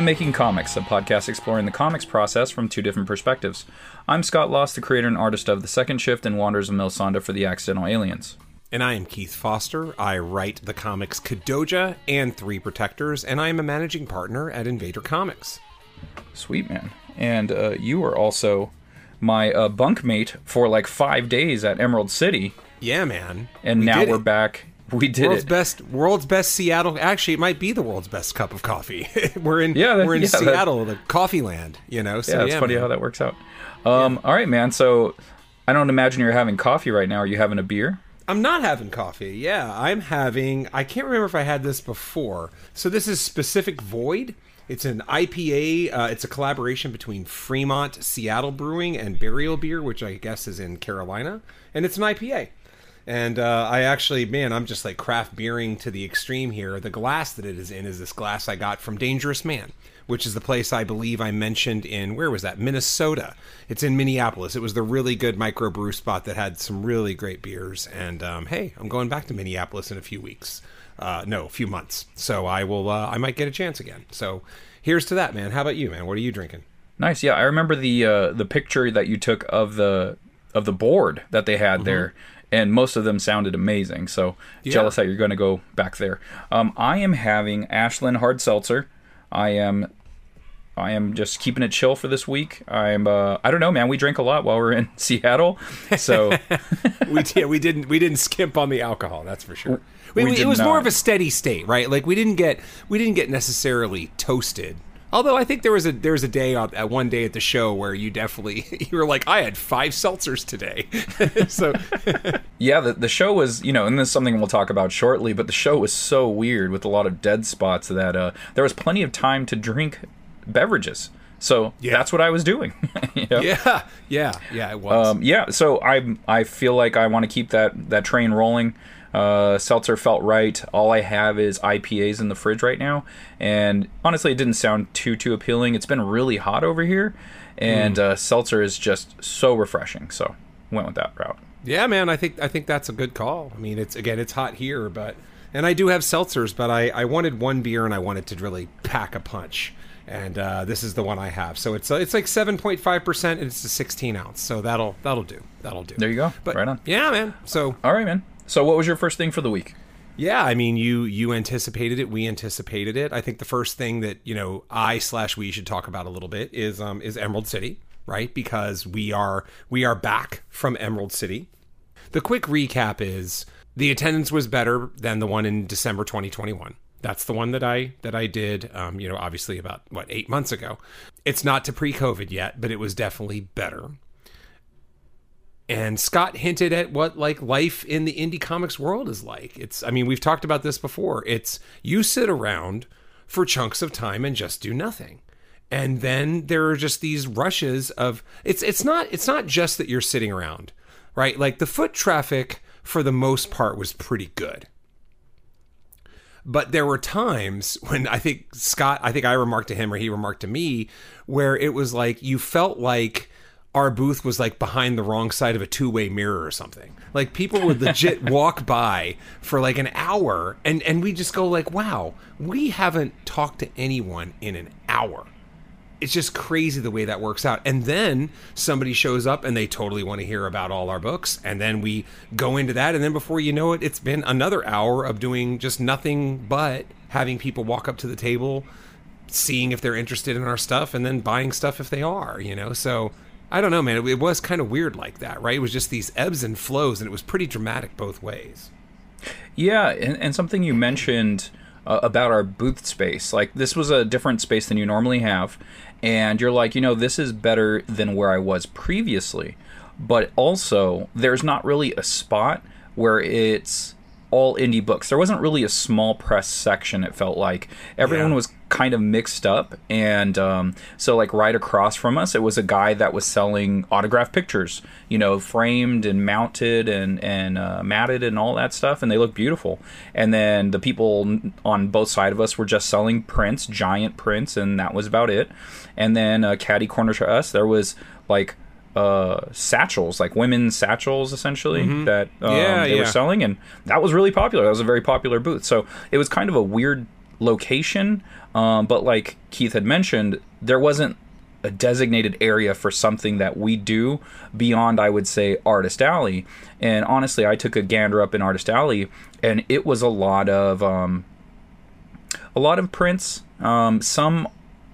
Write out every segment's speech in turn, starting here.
To Making Comics, a podcast exploring the comics process from two different perspectives. I'm Scott Lost, the creator and artist of The Second Shift and Wonders of Milsonda for the Accidental Aliens. And I am Keith Foster. I write the comics Kadoja and Three Protectors, and I am a managing partner at Invader Comics. Sweet man. And uh, you were also my uh, bunkmate for like five days at Emerald City, Yeah, man. and We now we're it. back. We did World's it. best, world's best Seattle. Actually, it might be the world's best cup of coffee. we're in, Yeah, that- we're in yeah, that- Seattle, the coffee land. You know, so yeah, yeah, it's funny man. how that works out. Um, All right, man. So I don't imagine you're having coffee right now. Are you having a beer? I'm not having coffee. Yeah, I'm having. I can't remember if I had this before. So this is Specific Void. It's an IPA. Uh, it's a collaboration between Fremont Seattle Brewing and Burial Beer, which I guess is in Carolina, and it's an IPA. And uh, I actually, man, I'm just like craft beering to the extreme here. The glass that it is in is this glass I got from Dangerous Man, which is the place I believe I mentioned in where was that? Minnesota. It's in Minneapolis. It was the really good microbrew spot that had some really great beers. And um, hey, I'm going back to Minneapolis in a few weeks. Uh, no, a few months. So I will. Uh, I might get a chance again. So here's to that, man. How about you, man? What are you drinking? Nice. Yeah, I remember the uh, the picture that you took of the of the board that they had there, and most of them sounded amazing. So jealous that you're going to go back there. Um, I am having Ashland hard seltzer. I am. I am just keeping it chill for this week. I'm. Uh, I don't know, man. We drink a lot while we're in Seattle, so we yeah, we didn't we didn't skimp on the alcohol. That's for sure. We, We we- it was more of a steady state, right? Like we didn't get we didn't get necessarily toasted. Although I think there was a there was a day on at one day at the show where you definitely you were like I had five seltzers today. so yeah. The, the show was, you know, and this is something we'll talk about shortly. But the show was so weird with a lot of dead spots that uh, there was plenty of time to drink beverages. So Yeah. that's what I was doing. you know? yeah, yeah, yeah, it was. Um, yeah, so I I feel like I want to keep that that train rolling. Uh, seltzer felt right. All I have is IPAs in the fridge right now, and honestly, it didn't sound too too appealing. It's been really hot over here, and uh, seltzer is just so refreshing. So went with that route. Yeah, man, I think I think that's a good call. I mean, it's again, it's hot here, but and I do have seltzers, but I I wanted one beer and I wanted to really pack a punch, and uh, this is the one I have. So it's uh, it's like seven point five percent, and it's a sixteen ounce. So that'll that'll do. That'll do. There you go. But right on. yeah, man. So All right, man. So what was your first thing for the week? yeah, I mean, you you anticipated it. We anticipated it. I think the first thing that you know I slash we should talk about a little bit is um is Emerald City, right? Because we are we are back from Emerald City. The quick recap is the attendance was better than the one in December 2021. That's the one that I that I did. Um, you know, obviously about what eight months ago. It's not to pre-COVID yet, but it was definitely better. And Scott hinted at what like life in the indie comics world is like. It's I mean, we've talked about this before. It's you sit around for chunks of time and just do nothing. And then there are just these rushes of it's it's not it's not just that you're sitting around, right? Like the foot traffic for the most part was pretty good. But there were times when I think Scott, I think I remarked to him or he remarked to me, where it was like you felt like our booth was like behind the wrong side of a two way mirror or something. Like people would legit walk by for like an hour and, and we just go like, wow, we haven't talked to anyone in an hour it's just crazy the way that works out. And then somebody shows up and they totally want to hear about all our books. And then we go into that. And then before you know it, it's been another hour of doing just nothing but having people walk up to the table, seeing if they're interested in our stuff, and then buying stuff if they are, you know? So I don't know, man. It, was kind of weird like that, right? It was just these ebbs and flows, and it was pretty dramatic both ways. Yeah, and, and something you mentioned uh, about our booth space. Like, this was a different space than you normally have. And you're like, you know, this is better than where I was previously. But also, there's not really a spot where it's all indie books. There wasn't really a small press section, it felt like. Everyone Yeah. was kind of mixed up. And um, so, like, right across from us, it was a guy that was selling autographed pictures, you know, framed and mounted and, and uh, matted and all that stuff. And they look beautiful. And then the people on both sides of us were just selling prints, giant prints, and that was about it. And then uh, caddy corner to us, there was like uh satchels like women's satchels essentially that um, Yeah, they were selling and that was really popular. That was a very popular booth. So it was kind of a weird location, um, but like Keith had mentioned, there wasn't a designated area for something that we do beyond, I would say, Artist Alley. And honestly, I took a gander up in Artist Alley, and it was a lot of um, a lot of prints, um, some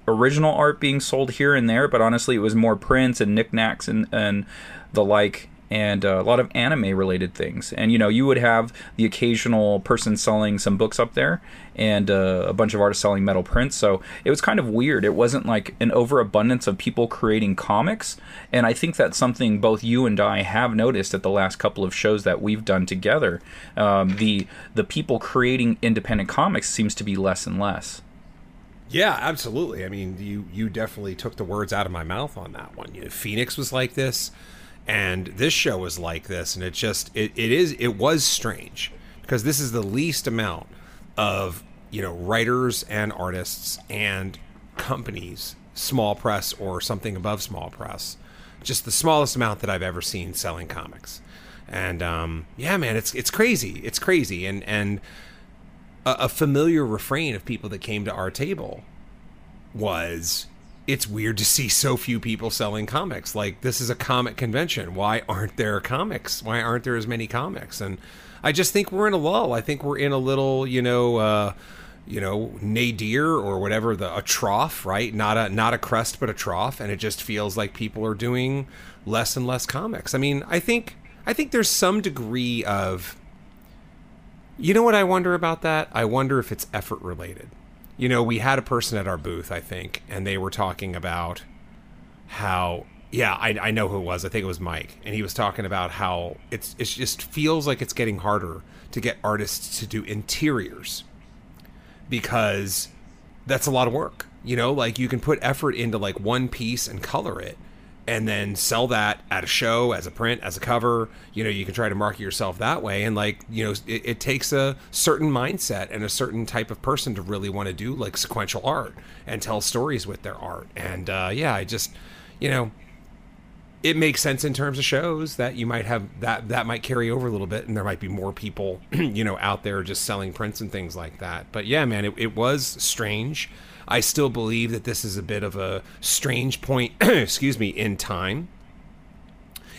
original art being sold here and there, but honestly, it was more prints and knickknacks and and the like and uh, a lot of anime related things. And you know, you would have the occasional person selling some books up there, and uh, a bunch of artists selling metal prints. So it was kind of weird. It wasn't like an overabundance of people creating comics. And I think that's something both you and I have noticed at the last couple of shows that we've done together. Um, the the people creating independent comics seems to be less and less. Yeah, absolutely. I mean, you you definitely took the words out of my mouth on that one. You know, Phoenix was like this and this show was like this and it just it, it is it was strange because this is the least amount of you know writers and artists and companies small press or something above small press just the smallest amount that i've ever seen selling comics and um, yeah man it's it's crazy it's crazy and and a, a familiar refrain of people that came to our table was it's weird to see so few people selling comics. Like this is a comic convention. Why aren't there comics? Why aren't there as many comics? And I just think we're in a lull. I think we're in a little, you know, uh, you know, nadir or whatever the a trough, right? Not a not a crest, but a trough, and it just feels like people are doing less and less comics. I mean, I think I think there's some degree of you know what I wonder about that? I wonder if it's effort related you know, we had a person at our booth, I think, and they were talking about how yeah, I, I know who it was. I think it was Mike, and he was talking about how it's it just feels like it's getting harder to get artists to do interiors because that's a lot of work. You know, like you can put effort into like one piece and color it, and then sell that at a show as a print as a cover. You know you can try to market yourself that way. And like you know it, it takes a certain mindset and a certain type of person to really want to do like sequential art and tell stories with their art. And uh, yeah i just you know it makes sense in terms of shows that you might have that that might carry over a little bit and there might be more people you know out there just selling prints and things like that. But yeah man it, it was strange I still believe that this is a bit of a strange point, excuse me, in time.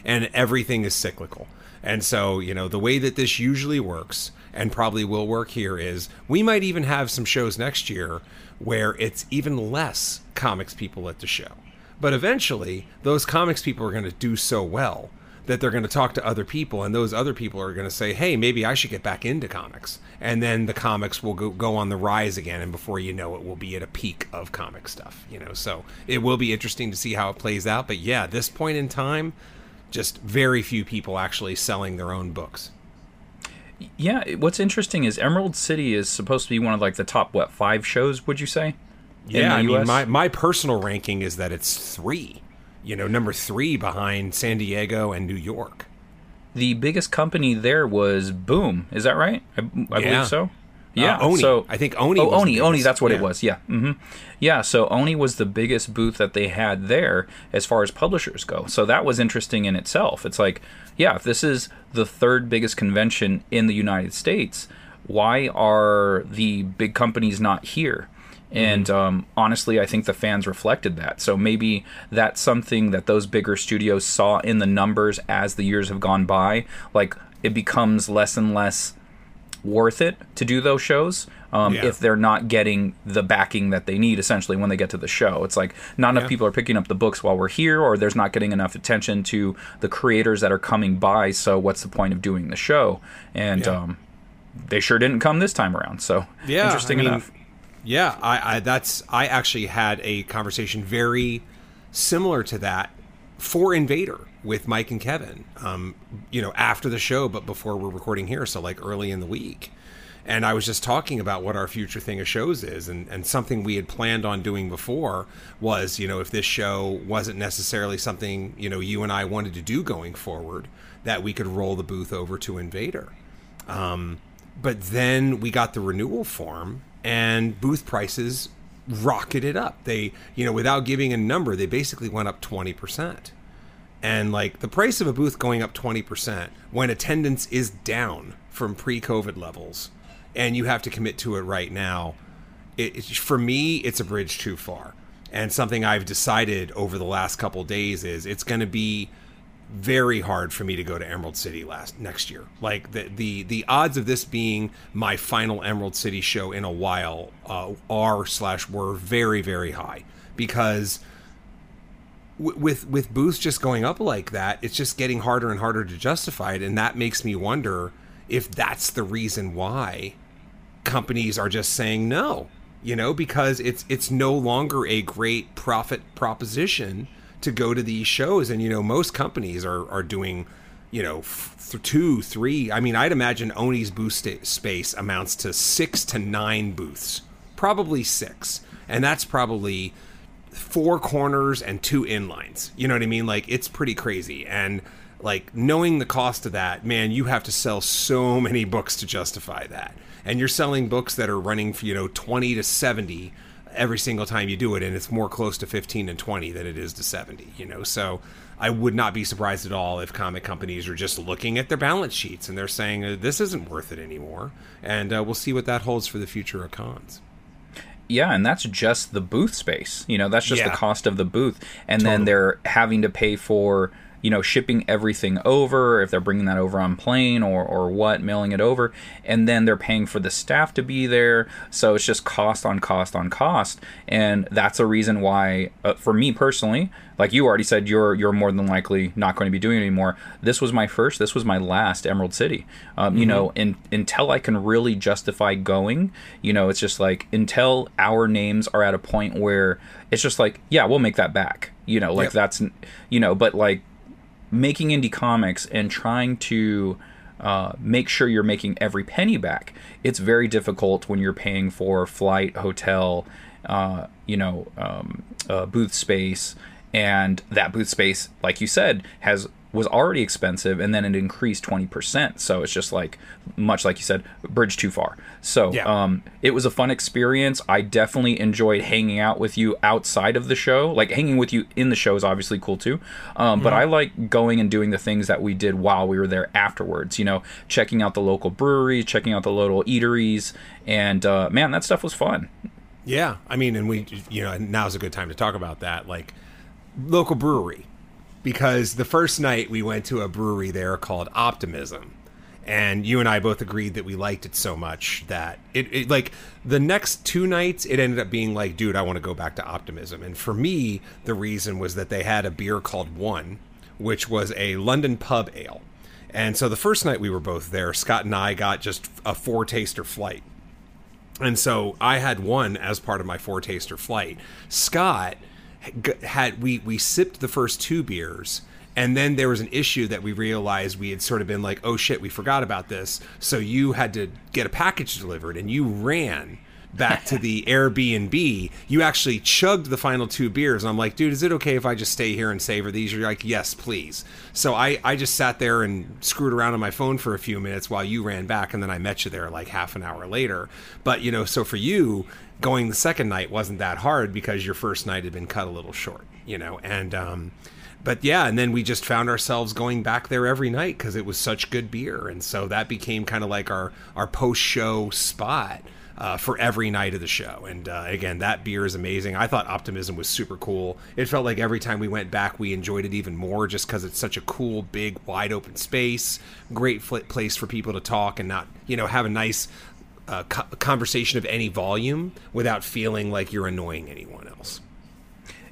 And everything is cyclical. And so, you know, the way that this usually works and probably will work here is we might even have some shows next year where it's even less comics people at the show. But eventually, those comics people are going to do so well that they're going to talk to other people, and those other people are going to say, "Hey, maybe I should get back into comics." And then the comics will go, go on the rise again, and before you know it, we'll be at a peak of comic stuff. You know, so it will be interesting to see how it plays out. But yeah, this point in time, just very few people actually selling their own books. Yeah, what's interesting is Emerald City is supposed to be one of like the top what five shows? Would you say? Yeah, I mean, my my personal ranking is that it's three you know, number three behind San Diego and New York. The biggest company there was Boom. Is that right? I, I yeah. believe so. Uh, yeah, uh, Oni. So I think Oni. Oh, Oni. Oni. That's what yeah. it was. Yeah. Mm-hmm. Yeah. So Oni was the biggest booth that they had there as far as publishers go. So that was interesting in itself. It's like, yeah, if this is the third biggest convention in the United States, why are the big companies not here? And um, honestly, I think the fans reflected that. So maybe that's something that those bigger studios saw in the numbers as the years have gone by. Like it becomes less and less worth it to do those shows um, yeah. if they're not getting the backing that they need essentially when they get to the show. It's like not enough yeah. people are picking up the books while we're here, or there's not getting enough attention to the creators that are coming by. So what's the point of doing the show? And yeah. um, they sure didn't come this time around. So yeah, interesting I mean, enough. Yeah, I, I that's I actually had a conversation very similar to that for Invader with Mike and Kevin. Um, you know, after the show, but before we're recording here, so like early in the week. And I was just talking about what our future thing of shows is, and, and something we had planned on doing before was, you know, if this show wasn't necessarily something, you know, you and I wanted to do going forward, that we could roll the booth over to Invader. Um, but then we got the renewal form and booth prices rocketed up. They, you know, without giving a number, they basically went up 20%. And like the price of a booth going up 20% when attendance is down from pre COVID levels and you have to commit to it right now, it, it, for me, it's a bridge too far. And something I've decided over the last couple days is it's going to be very hard for me to go to Emerald City last next year. Like the the the odds of this being my final Emerald City show in a while uh, are slash were very very high because w- with with booths just going up like that, it's just getting harder and harder to justify it, and that makes me wonder if that's the reason why companies are just saying no. You know, because it's it's no longer a great profit proposition to go to these shows, and you know most companies are are doing you know two three i mean i'd imagine oni's booth space amounts to six to nine booths probably six and that's probably four corners and two inlines you know what i mean? Like it's pretty crazy and like knowing the cost of that man you have to sell so many books to justify that and you're selling books that are running for you know 20 to 70 every single time you do it and it's more close to 15 and 20 than it is to 70 you know so i would not be surprised at all if comic companies are just looking at their balance sheets and they're saying uh, this isn't worth it anymore and uh, we'll see what that holds for the future of cons yeah, and that's just the booth space. You know, that's just Yeah. the cost of the booth, and then they're having to pay for you know shipping everything over if they're bringing that over on plane or or what mailing it over and then they're paying for the staff to be there. So it's just cost on cost on cost. And that's a reason why uh, for me personally like you already said you're you're more than likely not going to be doing it anymore. This was my first this was my last emerald city. Um, you know in, until i can really justify going you know it's just like until our names are at a point where it's just like yeah we'll make that back. You know like Yep. that's you know but like making indie comics and trying to uh, make sure you're making every penny back. It's very difficult when you're paying for flight, hotel, uh, you know, um, uh, booth space, and that booth space, like you said, has was already expensive, and then it increased twenty percent. So it's just like much like you said, bridge too far. So Yeah. um, it was a fun experience. I definitely enjoyed hanging out with you outside of the show. Like hanging with you in the show is obviously cool too. Um, But I like going and doing the things that we did while we were there afterwards. You know, checking out the local breweries, checking out the local eateries, and uh, man, that stuff was fun. Yeah, I mean, and we, you know, now's a good time to talk about that, like local brewery, because the first night we went to a brewery there called Optimism, and you and I both agreed that we liked it so much that it, it like the next two nights it ended up being like, dude, I want to go back to Optimism, and for me, the reason was that they had a beer called One, which was a London pub ale. And so the first night we were both there, Scott and I got just a four taster flight. And so I had one as part of my four taster flight. Scott had we we sipped the first two beers and then there was an issue that we realized we had sort of been like, "Oh shit, we forgot about this." So you had to get a package delivered and you ran back to the Airbnb. You actually chugged the final two beers and I'm like, "Dude, is it okay if I just stay here and savor these?" You're like, "Yes, please." So I I just sat there and screwed around on my phone for a few minutes while you ran back and then I met you there like half an hour later. But, you know, so for you, going the second night wasn't that hard because your first night had been cut a little short, you know. And um but yeah, and then we just found ourselves going back there every night because it was such good beer, and so that became kind of like our our post show spot uh, for every night of the show. And uh, again, that beer is amazing. I thought Optimism was super cool. It felt like every time we went back, we enjoyed it even more just because it's such a cool, big, wide open space, great fl- place for people to talk and not you know have a nice. Uh, co- conversation of any volume without feeling like you're annoying anyone else.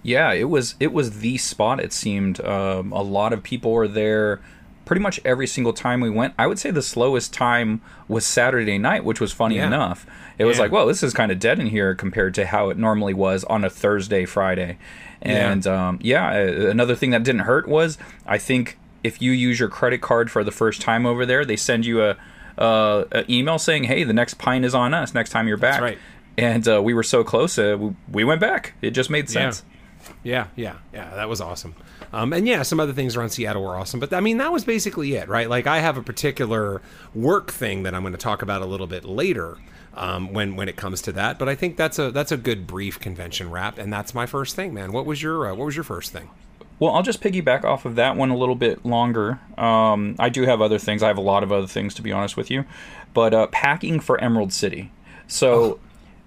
Yeah, it was it was the spot. It seemed um, a lot of people were there. Pretty much every single time we went, I would say the slowest time was Saturday night, which was funny Yeah. enough. It was like, well, this is kind of dead in here compared to how it normally was on a Thursday, Friday. And yeah, um, yeah another thing that didn't hurt was I think if you use your credit card for the first time over there, they send you a, uh, a email saying, "Hey, the next pint is on us. Next time you're back." right. And uh, we were so close, uh, we, we went back. It just made sense. Yeah, yeah, yeah. Yeah. That was awesome. Um, and yeah, some other things around Seattle were awesome. But I mean, that was basically it, right? Like, I have a particular work thing that I'm going to talk about a little bit later um, when when it comes to that. But I think that's a that's a good brief convention wrap, and that's my first thing, man. What was your uh, what was your first thing? Well, I'll just piggyback off of that one a little bit longer. Um, I do have other things. I have a lot of other things to be honest with you, but uh, packing for Emerald City. So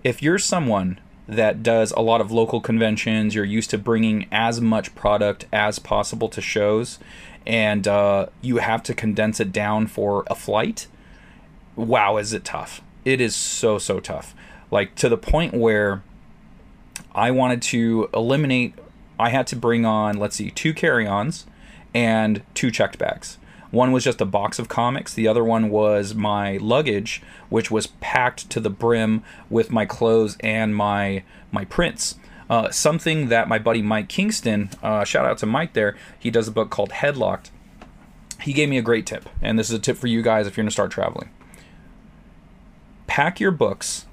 if you're someone that does a lot of local conventions, you're used to bringing as much product as possible to shows, and uh, you have to condense it down for a flight. Wow, is it tough? It is so so tough. Like to the point where I wanted to eliminate. I had to bring on, let's see, two carry-ons and two checked bags. One was just a box of comics. The other one was my luggage, which was packed to the brim with my clothes and my my prints. Uh, something that my buddy Mike Kingston, uh, shout out to Mike there, he does a book called Headlocked. He gave me a great tip, and this is a tip for you guys if you're going to start traveling. Pack your books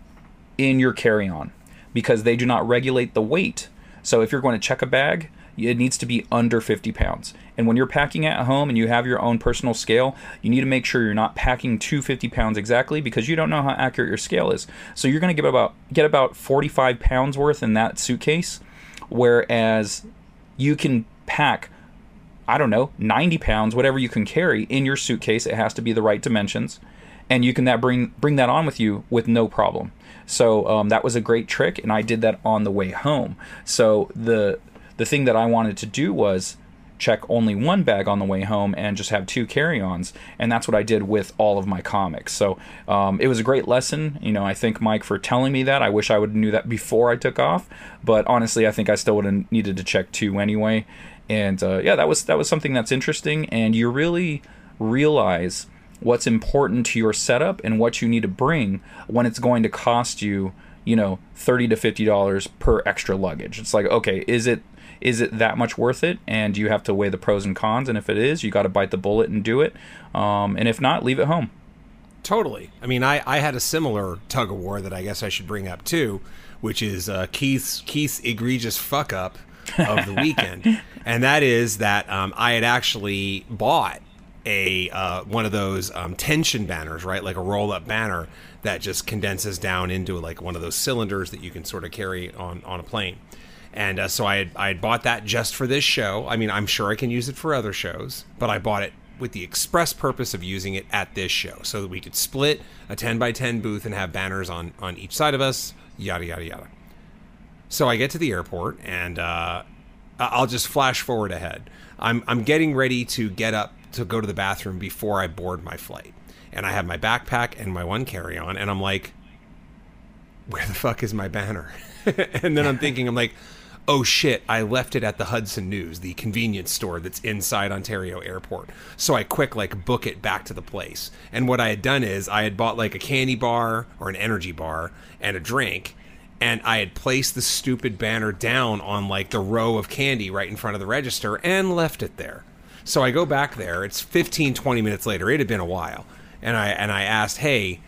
in your carry on because they do not regulate the weight. So if you're going to check a bag, it needs to be under 50 pounds. And when you're packing at home and you have your own personal scale, you need to make sure you're not packing 250 pounds exactly because you don't know how accurate your scale is. So you're going to get about get about 45 pounds worth in that suitcase, whereas you can pack I don't know 90 pounds, whatever you can carry in your suitcase. It has to be the right dimensions, and you can that bring bring that on with you with no problem. So um, that was a great trick, and I did that on the way home. So the the thing that I wanted to do was check only one bag on the way home and just have two carry-ons and that's what i did with all of my comics. So um, it was a great lesson. You know i thank mike for telling me that. I wish i would have knew that before i took off but honestly i think i still would have needed to check two anyway. And uh, yeah that was that was something that's interesting and you really realize what's important to your setup and what you need to bring when it's going to cost you you know 30 to 50 dollars per extra luggage. It's like okay is it is it that much worth it? And you have to weigh the pros and cons. And if it is, you got to bite the bullet and do it. Um, and if not, leave it home. Totally. I mean, I, I had a similar tug of war that I guess I should bring up too, which is uh, Keith's Keith's egregious fuck up of the weekend, and that is that um, I had actually bought a uh, one of those um, tension banners, right, like a roll up banner that just condenses down into like one of those cylinders that you can sort of carry on on a plane. And uh, so I had, I had bought that just for this show. I mean, I'm sure I can use it for other shows, but I bought it with the express purpose of using it at this show so that we could split a 10 by 10 booth and have banners on, on each side of us, yada, yada, yada. So I get to the airport and uh, I'll just flash forward ahead. I'm, I'm getting ready to get up to go to the bathroom before I board my flight. And I have my backpack and my one carry on, and I'm like, where the fuck is my banner? and then I'm thinking, I'm like, oh shit, I left it at the Hudson News, the convenience store that's inside Ontario Airport. So I quick like book it back to the place. And what I had done is I had bought like a candy bar or an energy bar and a drink. And I had placed the stupid banner down on like the row of candy right in front of the register and left it there. So I go back there. It's 15, 20 minutes later. It had been a while. And I and I asked, hey,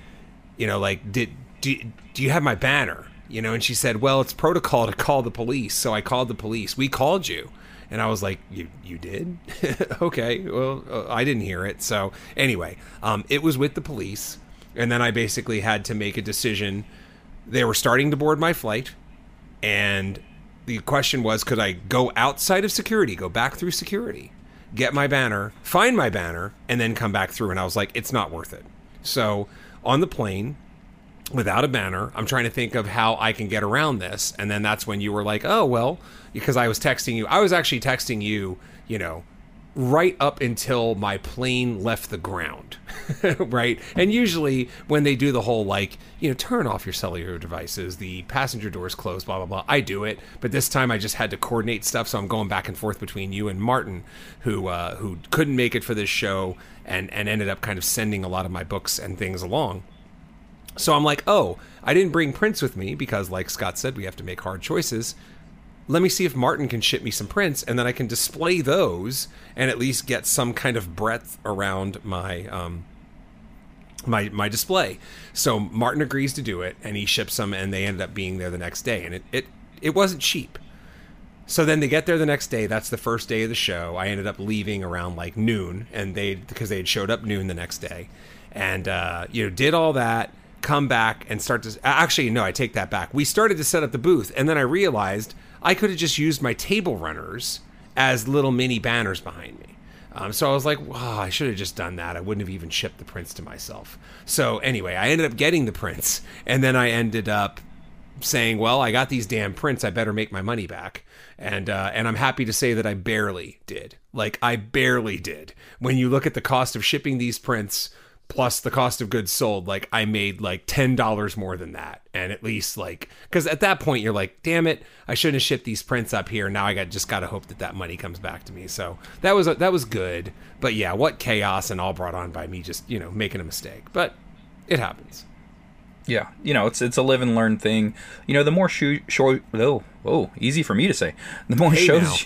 you know, like, did do, do you have my banner? You know and she said well it's protocol to call the police. So i called the police. We called you. And i was like you you did? Okay well uh, i didn't hear it. So anyway um, it was with the police and then i basically had to make a decision. They were starting to board my flight and the question was could i go outside of security go back through security get my banner find my banner and then come back through? And i was like it's not worth it. So on the plane without a banner. I'm trying to think of how I can get around this. And then that's when you were like, oh, well, because I was texting you. I was actually texting you, you know, right up until my plane left the ground. right? And usually when they do the whole like, you know, turn off your cellular devices, the passenger doors closed, blah, blah, blah, I do it. But this time I just had to coordinate stuff. So I'm going back and forth between you and Martin, who, uh, who couldn't make it for this show and, and ended up kind of sending a lot of my books and things along. So I'm like, oh, I didn't bring prints with me because, like Scott said, we have to make hard choices. Let me see if Martin can ship me some prints, and then I can display those and at least get some kind of breadth around my um, my my display. So Martin agrees to do it, and he ships them, and they ended up being there the next day, and it it it wasn't cheap. So then they get there the next day. That's the first day of the show. I ended up leaving around like noon, and they because they had showed up noon the next day, and uh, you know did all that come back and start to actually no i take that back we started to set up the booth and then i realized i could have just used my table runners as little mini banners behind me um, so i was like oh, i should have just done that i wouldn't have even shipped the prints to myself so anyway i ended up getting the prints and then i ended up saying, "Well, I got these damn prints. I better make my money back." And uh, and I'm happy to say that I barely did. Like I barely did. When you look at the cost of shipping these prints plus the cost of goods sold, like I made like ten dollars more than that, and at least like because at that point you're like, damn it, I shouldn't have shipped these prints up here. Now I got just got to hope that that money comes back to me. So that was that was good, but yeah, what chaos and all brought on by me just you know making a mistake, but it happens. Yeah, you know, it's it's a live and learn thing. You know, the more show, show oh, oh, easy for me to say. The more Hey, shows,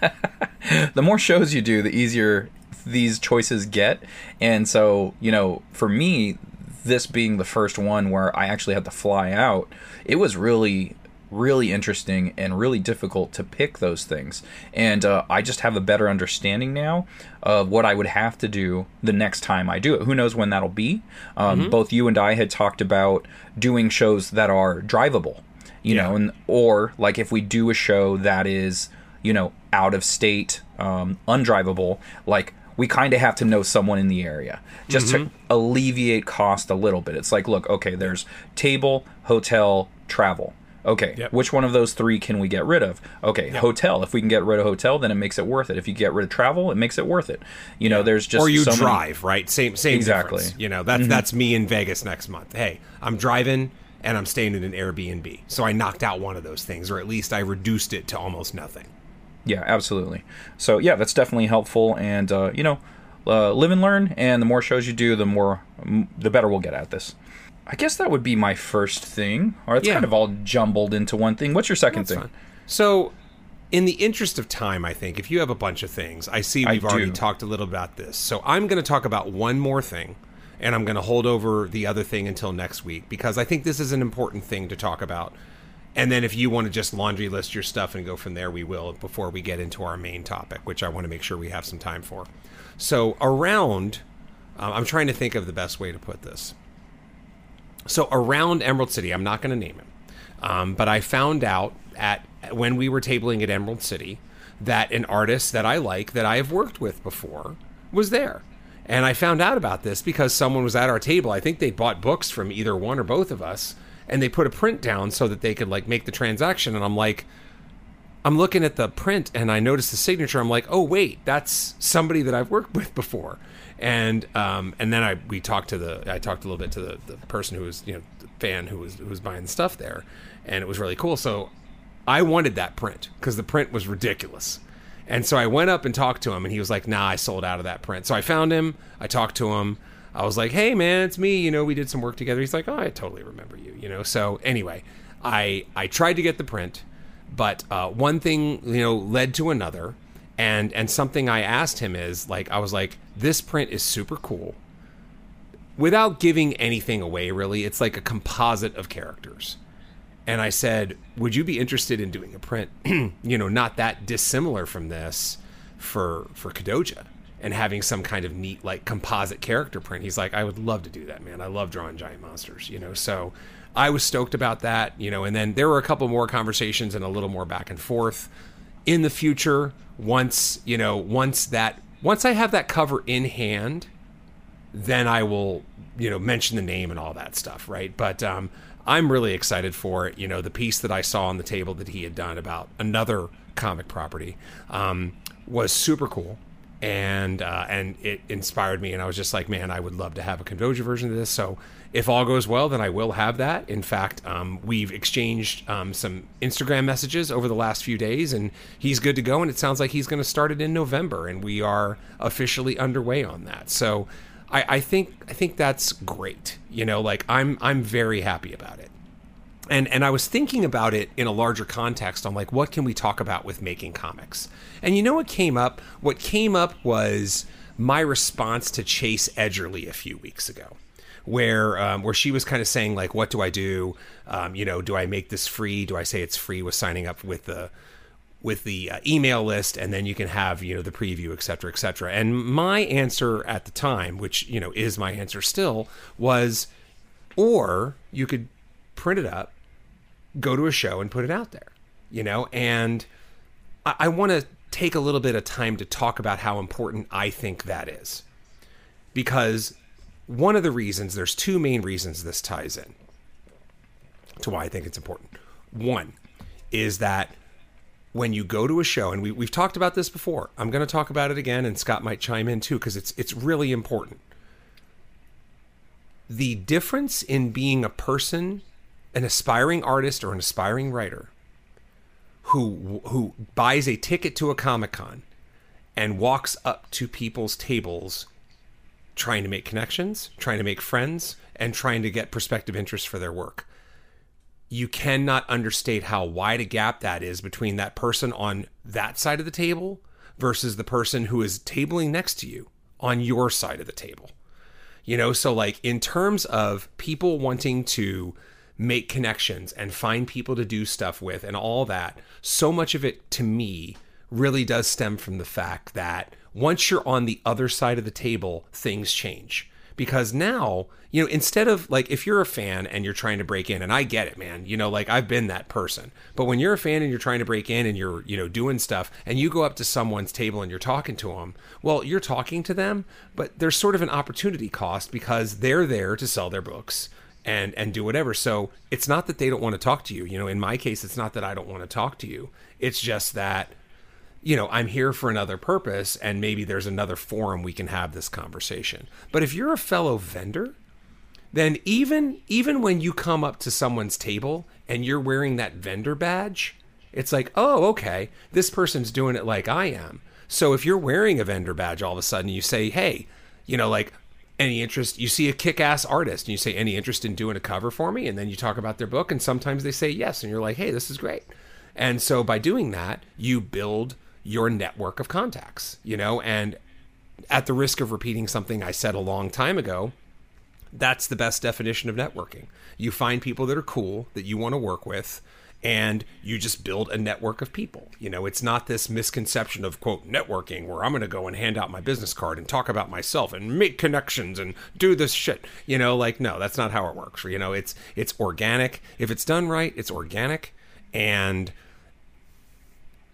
the more shows you do, the easier these choices get. And so, you know, for me, this being the first one where I actually had to fly out, it was really really interesting and really difficult to pick those things. And uh, I just have a better understanding now of what I would have to do the next time I do it. Who knows when that'll be? Um, Both you and I had talked about doing shows that are drivable, you Yeah. know, and or like if we do a show that is, you know, out of state, um, undrivable, like we kind of have to know someone in the area just to alleviate cost a little bit. It's like, look, okay, there's table, hotel, travel. Okay, Yep. which one of those three can we get rid of? Okay, hotel. If we can get rid of hotel, then it makes it worth it. If you get rid of travel, it makes it worth it. You know, there's just or you so many- drive, right? Same same Exactly. Mm-hmm. difference. You know, that's that's me in Vegas next month. Hey, I'm driving and I'm staying in an Airbnb. So I knocked out one of those things, or at least I reduced it to almost nothing. Yeah, absolutely. So yeah, that's definitely helpful, and uh, you know, uh, live and learn. And the more shows you do, the more, m- the better we'll get at this. I guess that would be my first thing, or it's Yeah. kind of all jumbled into one thing. What's your second That's thing? fine. So, in the interest of time, I think if you have a bunch of things, I see we've already do. talked a little about this. So I'm going to talk about one more thing, and I'm going to hold over the other thing until next week because I think this is an important thing to talk about. And then if you want to just laundry list your stuff and go from there, we will before we get into our main topic, which I want to make sure we have some time for. So around, um, I'm trying to think of the best way to put this. So around Emerald City, I'm not going to name it, um, but I found out at when we were tabling at Emerald City that an artist that I like that I have worked with before was there. And I found out about this because someone was at our table. I think they bought books from either one or both of us, and they put a print down so that they could like make the transaction. And I'm like, I'm looking at the print and I notice the signature. I'm like, oh wait, that's somebody that I've worked with before. And um, and then I we talked to the I talked a little bit to the, the person who was you know the fan who was who was buying the stuff there, and it was really cool. So I wanted that print because the print was ridiculous. And so I went up and talked to him, and he was like, "Nah, I sold out of that print." So I found him. I talked to him. I was like, "Hey, man, it's me. You know, we did some work together." He's like, "Oh, I totally remember you." You know. So anyway, I I tried to get the print, but uh, one thing you know led to another, and and something I asked him is like, I was like, "This print is super cool." Without giving anything away, really, it's like a composite of characters and I said, "Would you be interested in doing a print, you know, not that dissimilar from this for for Kadoja and having some kind of neat like composite character print?" He's like, "I would love to do that, man. I love drawing giant monsters, you know." So I was stoked about that, you know, and then there were a couple more conversations and a little more back and forth in the future once, you know, once that once I have that cover in hand, then I will, you know, mention the name and all that stuff, right? But um, I'm really excited for it. You know, the piece that I saw on the table that he had done about another comic property um, was super cool, and uh, and it inspired me. And I was just like, man, I would love to have a Kadoja version of this. So if all goes well, then I will have that. In fact, um, we've exchanged um, some Instagram messages over the last few days, and he's good to go. And it sounds like he's going to start it in November, and we are officially underway on that. So I, I think I think that's great. You know, like I'm I'm very happy about it. And and I was thinking about it in a larger context on like what can we talk about with making comics. And you know what came up? What came up was my response to Chase Edgerly a few weeks ago. Where um, where she was kind of saying like, what do I do? Um, you know, do I make this free? Do I say it's free with signing up with the with the uh, email list and then you can have you know the preview et cetera et cetera and my answer at the time which you know is my answer still was or you could print it up go to a show and put it out there you know and i, I want to take a little bit of time to talk about how important i think that is because one of the reasons there's two main reasons this ties in to why I think it's important. One is that when you go to a show, and we, we've talked about this before, I'm going to talk about it again, and Scott might chime in too because it's it's really important. The difference in being a person, an aspiring artist or an aspiring writer, who who buys a ticket to a comic con and walks up to people's tables trying to make connections, trying to make friends, and trying to get prospective interest for their work. You cannot understate how wide a gap that is between that person on that side of the table versus the person who is tabling next to you on your side of the table. You know, so like in terms of people wanting to make connections and find people to do stuff with and all that, so much of it to me really does stem from the fact that once you're on the other side of the table, things change. Because now, you know, instead of like if you're a fan and you're trying to break in, and I get it, man, you know, like I've been that person. But when you're a fan and you're trying to break in and you're, you know, doing stuff and you go up to someone's table and you're talking to them, well, you're talking to them, but there's sort of an opportunity cost because they're there to sell their books and and do whatever. So it's not that they don't want to talk to you. You know, in my case, it's not that I don't want to talk to you. It's just that you know, I'm here for another purpose and maybe there's another forum we can have this conversation. But if you're a fellow vendor, then even even when you come up to someone's table and you're wearing that vendor badge, it's like, "Oh, okay, this person's doing it like I am." So if you're wearing a vendor badge all of a sudden you say, "Hey, you know, like any interest you see a kick-ass artist and you say any interest in doing a cover for me and then you talk about their book and sometimes they say yes and you're like hey this is great and so by doing that you build your network of contacts, you know, and at the risk of repeating something I said a long time ago, that's the best definition of networking. You find people that are cool that you want to work with and you just build a network of people. You know, it's not this misconception of quote networking where I'm going to go and hand out my business card and talk about myself and make connections and do this shit. You know, like no, that's not how it works. You know, it's it's organic. If it's done right, it's organic and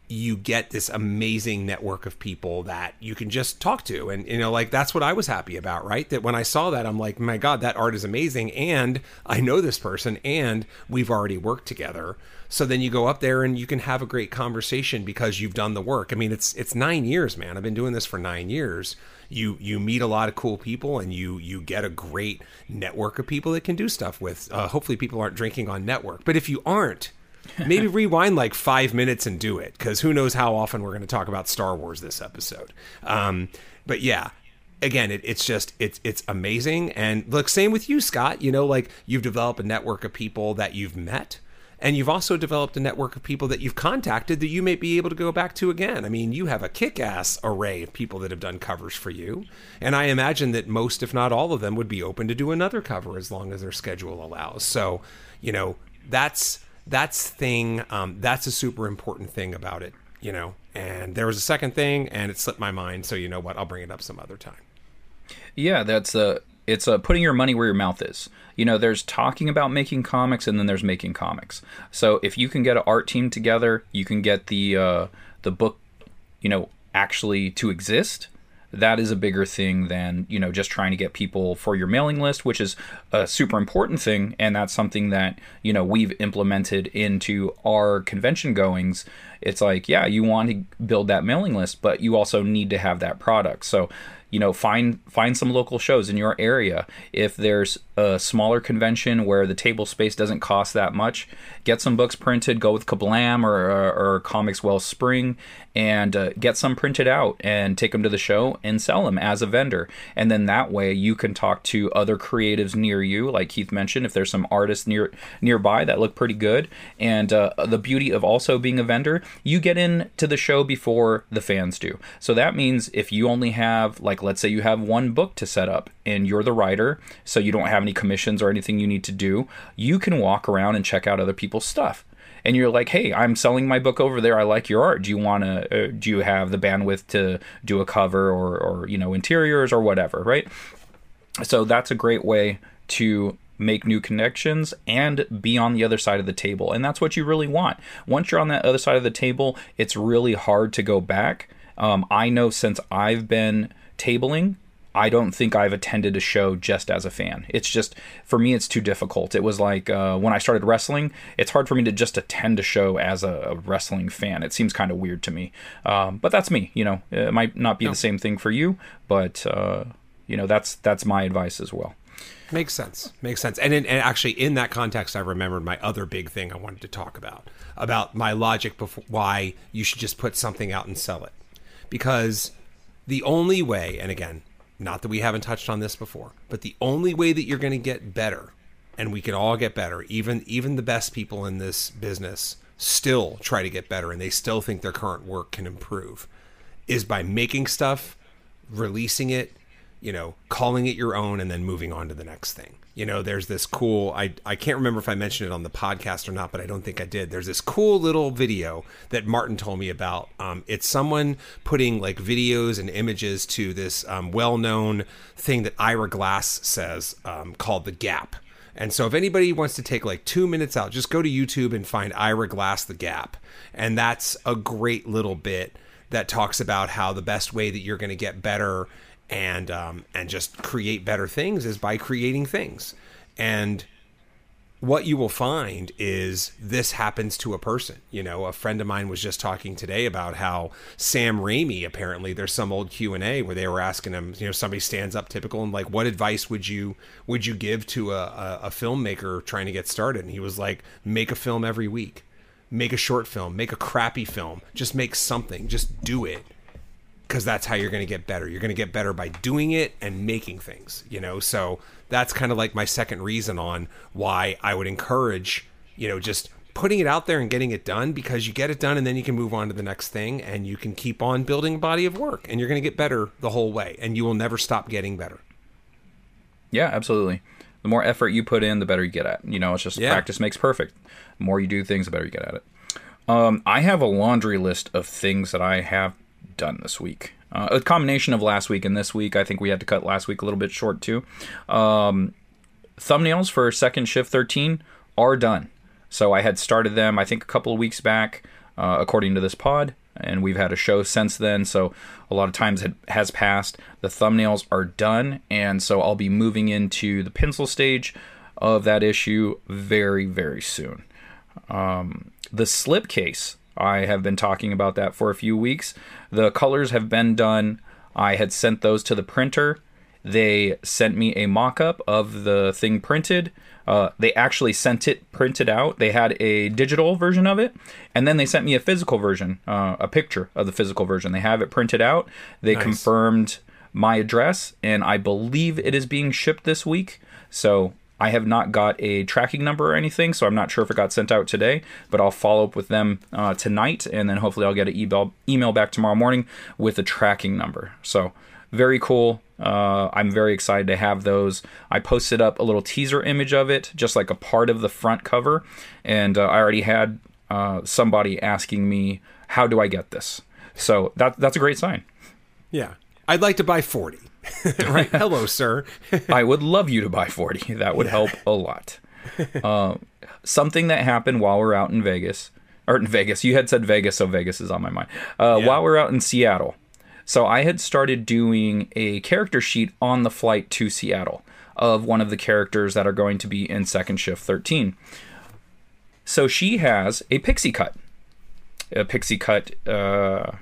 you get this amazing network of people that you can just talk to. And you know like that's what I was happy about right? That when I saw that I'm like my god that art is amazing. And I know this person and we've already worked together. So then you go up there and you can have a great conversation because you've done the work. I mean it's it's 9 years man. I've been doing this for 9 years. You you meet a lot of cool people and you you get a great network of people that can do stuff with. Uh, hopefully people aren't drinking on network. But if you aren't Maybe rewind like five minutes and do it, because who knows how often we're going to talk about Star Wars this episode. Um, but yeah, again, it, it's just it's it's amazing. And look, same with you, Scott. You know, like you've developed a network of people that you've met. And you've also developed a network of people that you've contacted that you may be able to go back to again. I mean, you have a kick ass array of people that have done covers for you. And I imagine that most, if not all of them, would be open to do another cover as long as their schedule allows. So, you know, that's that's thing um, that's a super important thing about it you know? And there was a second thing and it slipped my mind so you know what? I'll bring it up some other time. Yeah that's a it's a putting your money where your mouth is. You know there's talking about making comics and then there's making comics. So if you can get an art team together you can get the uh, the book you know actually to exist that is a bigger thing than you know just trying to get people for your mailing list which is a super important thing. And that's something that you know we've implemented into our convention goings. It's like yeah you want to build that mailing list but you also need to have that product. So you know find find some local shows in your area. If there's a smaller convention where the table space doesn't cost that much get some books printed go with Ka-Blam or, or, or Comix Wellspring and uh, get some printed out and take them to the show and sell them as a vendor. And then that way you can talk to other creatives near you like keith mentioned if there's some artists near nearby that look pretty good. And uh, the beauty of also being a vendor you get in to the show before the fans do. So that means if you only have like let's say you have one book to set up and you're the writer so you don't have any commissions or anything you need to do you can walk around and check out other people's stuff and you're like, "Hey, I'm selling my book over there. I like your art. Do you want to? Uh, do you have the bandwidth to do a cover or, or you know interiors or whatever?" Right. So that's a great way to make new connections and be on the other side of the table. And that's what you really want. Once you're on that other side of the table, it's really hard to go back. Um, I know since I've been tabling I don't think I've attended a show just as a fan. It's just for me, it's too difficult. It was like uh, when I started wrestling, it's hard for me to just attend a show as a, a wrestling fan. It seems kind of weird to me, um, but that's me. You know, it might not be no. the same thing for you, but uh, you know, that's that's my advice as well. Makes sense. Makes sense. And, in, and actually, in that context, I remembered my other big thing I wanted to talk about about my logic before why you should just put something out and sell it, because the only way, and again, not that we haven't touched on this before, but the only way that you're going to get better, and we can all get better, even even the best people in this business still try to get better and they still think their current work can improve, is by making stuff, releasing it, you know, calling it your own and then moving on to the next thing. You know, there's this cool I I can't remember if I mentioned it on the podcast or not, but I don't think I did. There's this cool little video that Martin told me about. Um, it's someone putting like videos and images to this um, well-known thing that Ira Glass says um, called the Gap. And so, if anybody wants to take like two minutes out, just go to YouTube and find Ira Glass the Gap. And that's a great little bit that talks about how the best way that you're going to get better and um, and just create better things is by creating things. And what you will find is this happens to a person. You know, a friend of mine was just talking today about how Sam Raimi apparently there's some old Q and A where they were asking him, you know, somebody stands up typical and like, what advice would you would you give to a, a, a filmmaker trying to get started? And he was like, make a film every week, make a short film, make a crappy film, just make something, just do it because that's how you're going to get better. You're going to get better by doing it and making things, you know? So that's kind of like my second reason on why I would encourage, you know, just putting it out there and getting it done because you get it done and then you can move on to the next thing and you can keep on building a body of work and you're going to get better the whole way and you will never stop getting better. Yeah, absolutely. The more effort you put in, the better you get at. You know, it's just yeah. practice makes perfect. The more you do things, the better you get at it. Um, I have a laundry list of things that I have done this week. Uh, a combination of last week and this week. I think we had to cut last week a little bit short too. Um, thumbnails for second shift 13 are done. So I had started them, I think, a couple of weeks back, uh, according to this pod, and we've had a show since then. So a lot of times it has passed. The thumbnails are done, and so I'll be moving into the pencil stage of that issue very, very soon. Um, the slipcase I have been talking about that for a few weeks. The colors have been done. I had sent those to the printer. They sent me a mock up of the thing printed. Uh, they actually sent it printed out. They had a digital version of it, and then they sent me a physical version, uh, a picture of the physical version. They have it printed out. They nice. confirmed my address, and I believe it is being shipped this week. So I have not got a tracking number or anything, so I'm not sure if it got sent out today, but I'll follow up with them uh, tonight, and then hopefully I'll get an email, email back tomorrow morning with a tracking number. So, very cool. Uh, I'm very excited to have those. I posted up a little teaser image of it, just like a part of the front cover, and uh, I already had uh, somebody asking me, How do I get this? So, that, that's a great sign. Yeah. I'd like to buy 40. right. Hello, sir. I would love you to buy 40. That would yeah. help a lot. Uh, something that happened while we're out in Vegas, or in Vegas, you had said Vegas, so Vegas is on my mind. Uh, yeah. While we're out in Seattle. So I had started doing a character sheet on the flight to Seattle of one of the characters that are going to be in Second Shift 13. So she has a pixie cut. A pixie cut. Uh,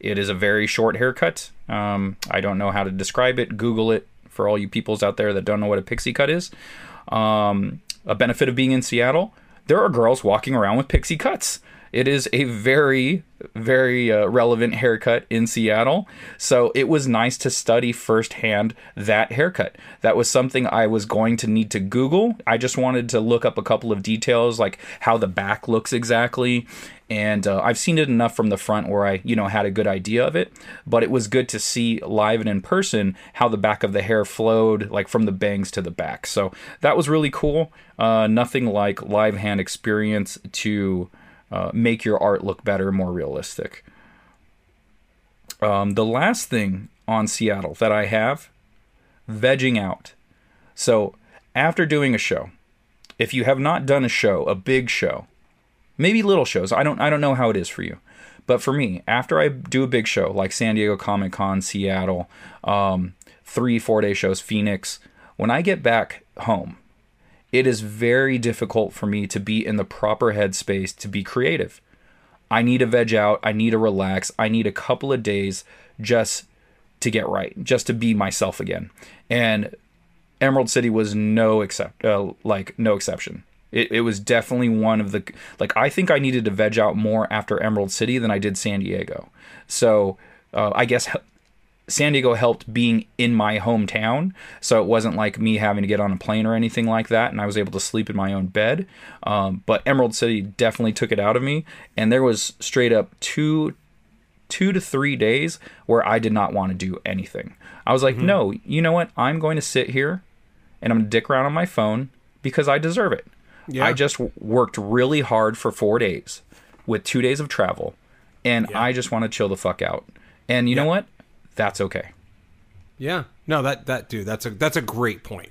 it is a very short haircut. Um, I don't know how to describe it. Google it for all you peoples out there that don't know what a pixie cut is. Um, a benefit of being in Seattle, there are girls walking around with pixie cuts. It is a very, very uh, relevant haircut in Seattle. So it was nice to study firsthand that haircut. That was something I was going to need to Google. I just wanted to look up a couple of details, like how the back looks exactly and uh, I've seen it enough from the front where I, you know, had a good idea of it. But it was good to see live and in person how the back of the hair flowed, like from the bangs to the back. So that was really cool. Uh, nothing like live hand experience to uh, make your art look better, more realistic. Um, the last thing on Seattle that I have, vegging out. So after doing a show, if you have not done a show, a big show, maybe little shows. I don't I don't know how it is for you, but for me, after I do a big show like San Diego Comic Con, Seattle, um, three, four day shows, Phoenix. When I get back home, it is very difficult for me to be in the proper headspace to be creative. I need to veg out. I need to relax. I need a couple of days just to get right, just to be myself again. And Emerald City was no except uh, like no exception. It, it was definitely one of the like I think I needed to veg out more after Emerald City than I did San Diego. So uh, I guess San Diego helped being in my hometown, so it wasn't like me having to get on a plane or anything like that, and I was able to sleep in my own bed. Um, but Emerald City definitely took it out of me, and there was straight up two, two to three days where I did not want to do anything. I was like, mm-hmm. no, you know what? I'm going to sit here, and I'm gonna dick around on my phone because I deserve it. Yeah. I just worked really hard for four days with two days of travel, and yeah. I just want to chill the fuck out. And you yeah. know what? that's okay. Yeah. No, that that dude, that's a that's a great point.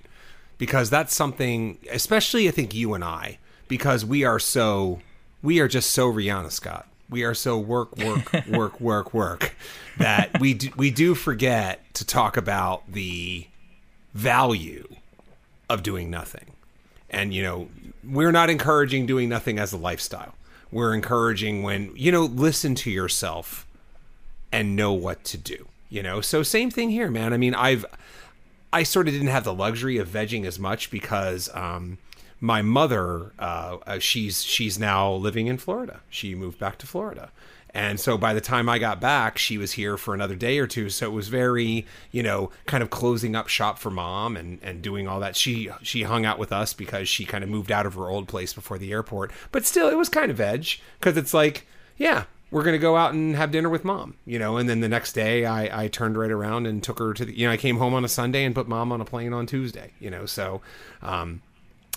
Because that's something especially I think you and I because we are so we are just so Rihanna Scott. We are so work work work work work that we do, we do forget to talk about the value of doing nothing. And you know, we're not encouraging doing nothing as a lifestyle. We're encouraging when, you know, listen to yourself and know what to do you know? So same thing here man. I mean i've i sort of didn't have the luxury of vegging as much because um my mother uh, uh, she's she's now living in florida. She moved back to florida and so by the time I got back, she was here for another day or two. So it was very, you know, kind of closing up shop for mom and, and doing all that. She she hung out with us because she kind of moved out of her old place before the airport. But still, it was kind of edge because it's like, yeah, we're going to go out and have dinner with mom, you know. And then the next day, I, I turned right around and took her to the, you know, I came home on a Sunday and put mom on a plane on Tuesday, you know. So, um,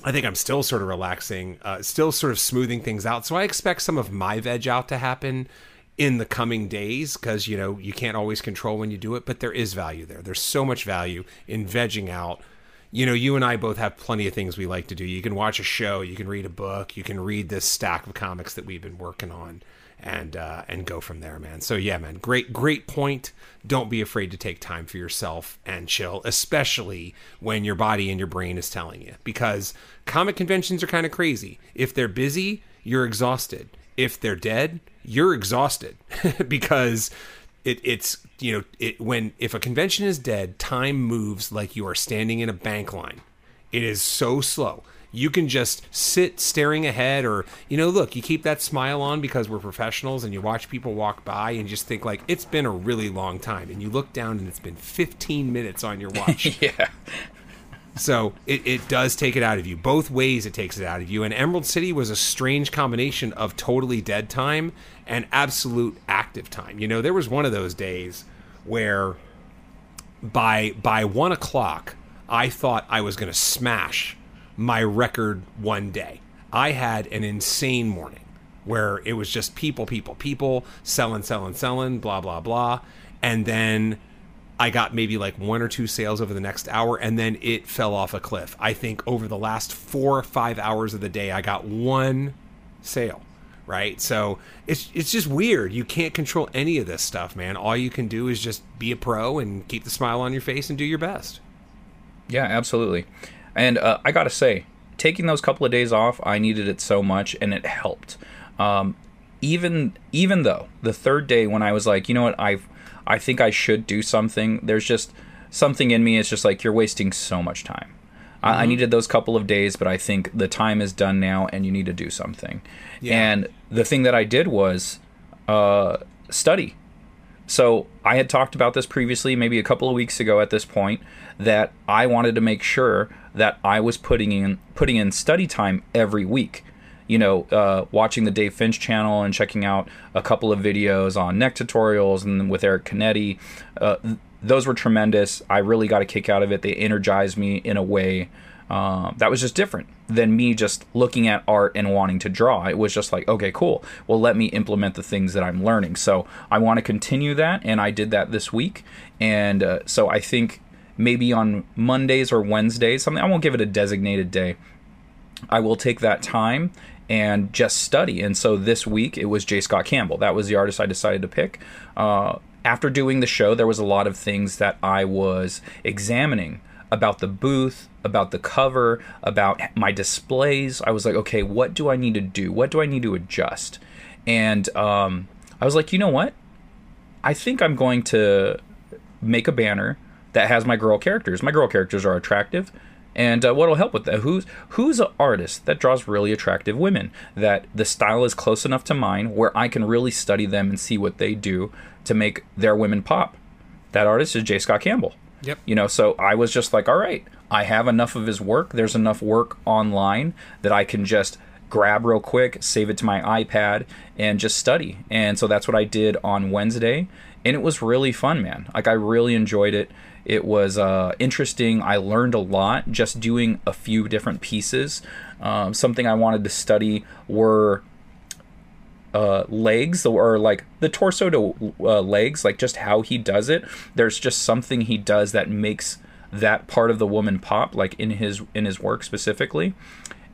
I think I'm still sort of relaxing, uh, still sort of smoothing things out. So I expect some of my veg out to happen in the coming days because you know you can't always control when you do it, but there is value there. There's so much value in vegging out. You know, you and I both have plenty of things we like to do. You can watch a show, you can read a book, you can read this stack of comics that we've been working on and uh, and go from there, man. So yeah, man, great great point. Don't be afraid to take time for yourself and chill, especially when your body and your brain is telling you. Because comic conventions are kind of crazy. If they're busy, you're exhausted. If they're dead, you're exhausted because it, it's you know it when if a convention is dead, time moves like you are standing in a bank line. It is so slow you can just sit staring ahead or you know look you keep that smile on because we're professionals and you watch people walk by and just think like it's been a really long time. And you look down and it's been 15 minutes on your watch. Yeah. So it, it does take it out of you. Both ways it takes it out of you. And emerald city was a strange combination of totally dead time and absolute active time. You know there was one of those days where by by one o'clock i thought i was going to smash my record one day. I had an insane morning where it was just people, people, people, selling, selling, selling, blah, blah, blah. And then I got maybe like one or two sales over the next hour, and then it fell off a cliff. I think over the last four or five hours of the day, I got one sale. Right, so it's it's just weird. You can't control any of this stuff, man. All you can do is just be a pro and keep the smile on your face and do your best. Yeah, absolutely. And uh, I gotta say, taking those couple of days off, I needed it so much, and it helped. Um, even even though the third day when I was like, you know what, I I think I should do something. There's just something in me. It's just like you're wasting so much time. Mm-hmm. I, I, mm-hmm. needed those couple of days, but I think the time is done now, and you need to do something. Yeah. And the thing that I did was uh, study. So I had talked about this previously, maybe a couple of weeks ago at this point, that I wanted to make sure that I was putting in putting in study time every week. You know, uh, watching the Dave Finch channel and checking out a couple of videos on neck tutorials and with Eric Canete. Uh, those were tremendous. I really got a kick out of it. They energized me in a way uh, that was just different than me just looking at art and wanting to draw. It was just like, okay, cool. Well, let me implement the things that I'm learning. So I want to continue that, and I did that this week. And uh, so I think maybe on Mondays or Wednesdays, something. I won't give it a designated day. I will take that time and just study. And so this week it was J. Scott Campbell. That was the artist I decided to pick. Uh, after doing the show, there was a lot of things that I was examining about the booth, about the cover, about my displays. I was like, okay, what do I need to do? What do I need to adjust? And um, I was like, you know what? I think I'm going to make a banner that has my girl characters. My girl characters are attractive. And uh, what'll help with that? Who's who's an artist that draws really attractive women? That the style is close enough to mine, where I can really study them and see what they do to make their women pop. That artist is J. Scott Campbell. Yep. You know, so I was just like, all right, I have enough of his work. There's enough work online that I can just grab real quick, save it to my iPad, and just study. And so that's what I did on Wednesday. And it was really fun, man. Like, I really enjoyed it. It was uh, interesting. I learned a lot just doing a few different pieces. Um, something I wanted to study were uh, legs or like the torso to uh, legs, like just how he does it. There's just something he does that makes that part of the woman pop, like in his in his work specifically.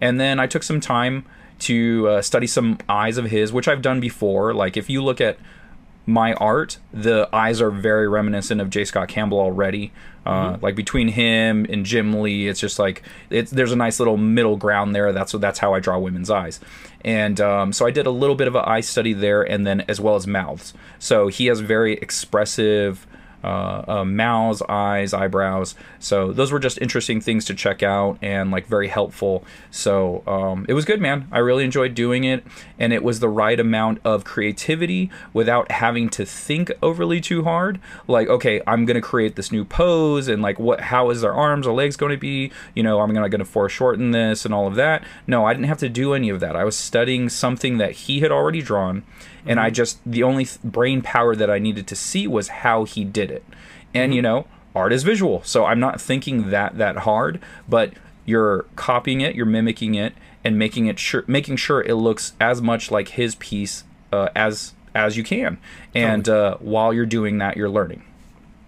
And then I took some time to uh, study some eyes of his, which I've done before. Like if you look at my art, the eyes are very reminiscent of J. Scott Campbell already. Uh, mm-hmm. Like between him and Jim Lee, it's just like it's there's a nice little middle ground there. That's that's how I draw women's eyes, and um, so I did a little bit of an eye study there, and then as well as mouths. So he has very expressive uh, uh, mouths, eyes, eyebrows. So those were just interesting things to check out and like very helpful. So um, it was good, man. I really enjoyed doing it, and it was the right amount of creativity without having to think overly too hard. Like, okay, I'm gonna create this new pose, and like, what? How is their arms or legs going to be? You know, I'm gonna gonna foreshorten this and all of that. No, I didn't have to do any of that. I was studying something that he had already drawn and I mm-hmm. just the only th- brain power that I needed to see was how he did it. And mm-hmm. you know, art is visual, so I'm not thinking that that hard, but you're copying it, you're mimicking it, and making it sure making sure it looks as much like his piece uh, as as you can. And uh, while you're doing that, you're learning.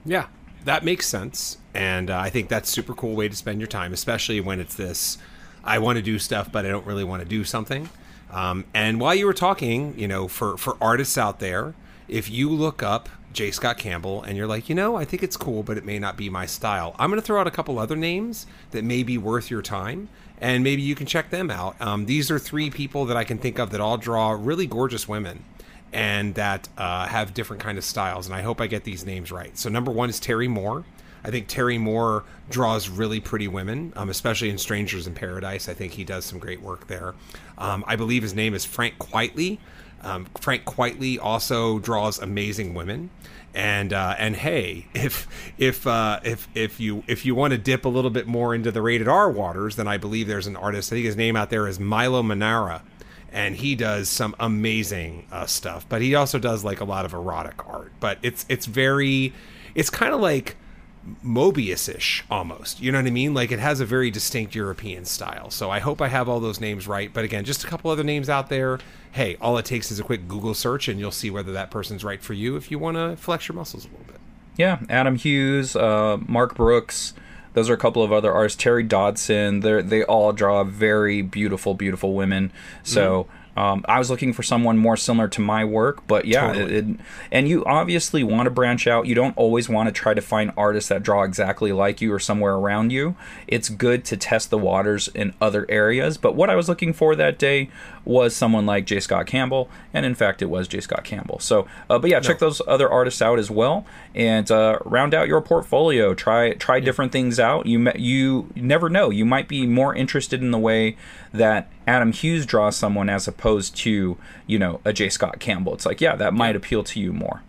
Yeah, that makes sense, and uh, I think that's super cool way to spend your time, especially when it's this. I want to do stuff, but I don't really want to do something. Um, and while you were talking, you know, for for artists out there, if you look up J. Scott Campbell and you're like, you know, I think it's cool, but it may not be my style. I'm going to throw out a couple other names that may be worth your time, and maybe you can check them out. Um, these are three people that I can think of that all draw really gorgeous women and that uh, have different kind of styles. And I hope I get these names right. So number one is Terry Moore. I think Terry Moore draws really pretty women, um, especially in Strangers in Paradise. I think he does some great work there. Um, I believe his name is Frank Quitely. Um, Frank Quitely also draws amazing women. And uh, and hey, if if uh, if if you if you want to dip a little bit more into the rated R waters, then I believe there's an artist. I think his name out there is Milo Manara, and he does some amazing uh, stuff. But he also does like a lot of erotic art. But it's it's very, it's kind of like Moebius-ish almost. You know what I mean? Like it has a very distinct European style. So I hope I have all those names right. But again, just a couple other names out there. Hey, all it takes is a quick Google search, and you'll see whether that person's right for you if you want to flex your muscles a little bit. Yeah, Adam Hughes, uh, Mark Brooks. Those are a couple of other artists. Terry Dodson. They they all draw very beautiful, beautiful women. So. Mm-hmm um, I was looking for someone more similar to my work, but yeah, totally. it, it, and you obviously want to branch out. You don't always want to try to find artists that draw exactly like you or somewhere around you. It's good to test the waters in other areas. But what I was looking for that day was someone like J. Scott Campbell, and in fact, it was J. Scott Campbell. So, uh, but yeah, check no. those other artists out as well, and uh, round out your portfolio. Try try yeah. different things out. You you never know. You might be more interested in the way that Adam Hughes draws someone as opposed to, you know, a J. Scott Campbell. It's like, yeah, that might appeal to you more.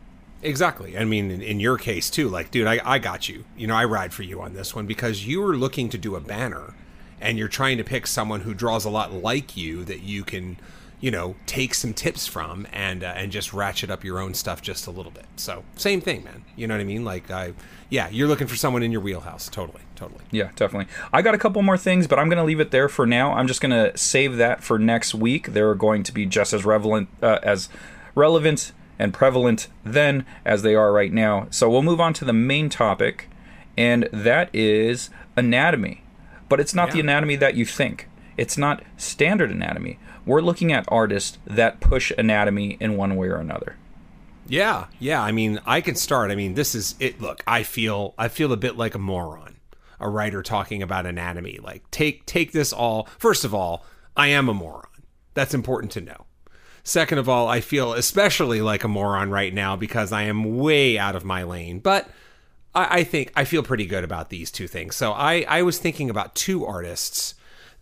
Exactly. I mean, in, in, your case too, like, dude, I, I got you. You know, I ride for you on this one because you were looking to do a banner and you're trying to pick someone who draws a lot like you that you can, you know, take some tips from and uh, and just ratchet up your own stuff just a little bit. So, same thing, man. You know what I mean? Like, I yeah, you're looking for someone in your wheelhouse. Totally, totally. Yeah, definitely. I got a couple more things, but I'm to leave it there for now. I'm just to save that for next week. They're going to be just as relevant uh, as relevant and prevalent then as they are right now. So we'll move on to the main topic, and that is anatomy. But it's not yeah. the anatomy that you think. It's not standard anatomy. We're looking at artists that push anatomy in one way or another. Yeah, yeah. I mean, I can start. I mean, this is it. Look, I feel I feel a bit like a moron, a writer talking about anatomy. Like, take take this all. First of all, I am a moron. That's important to know. Second of all, I feel especially like a moron right now because I am way out of my lane. But I, I think I feel pretty good about these two things. So I I was thinking about two artists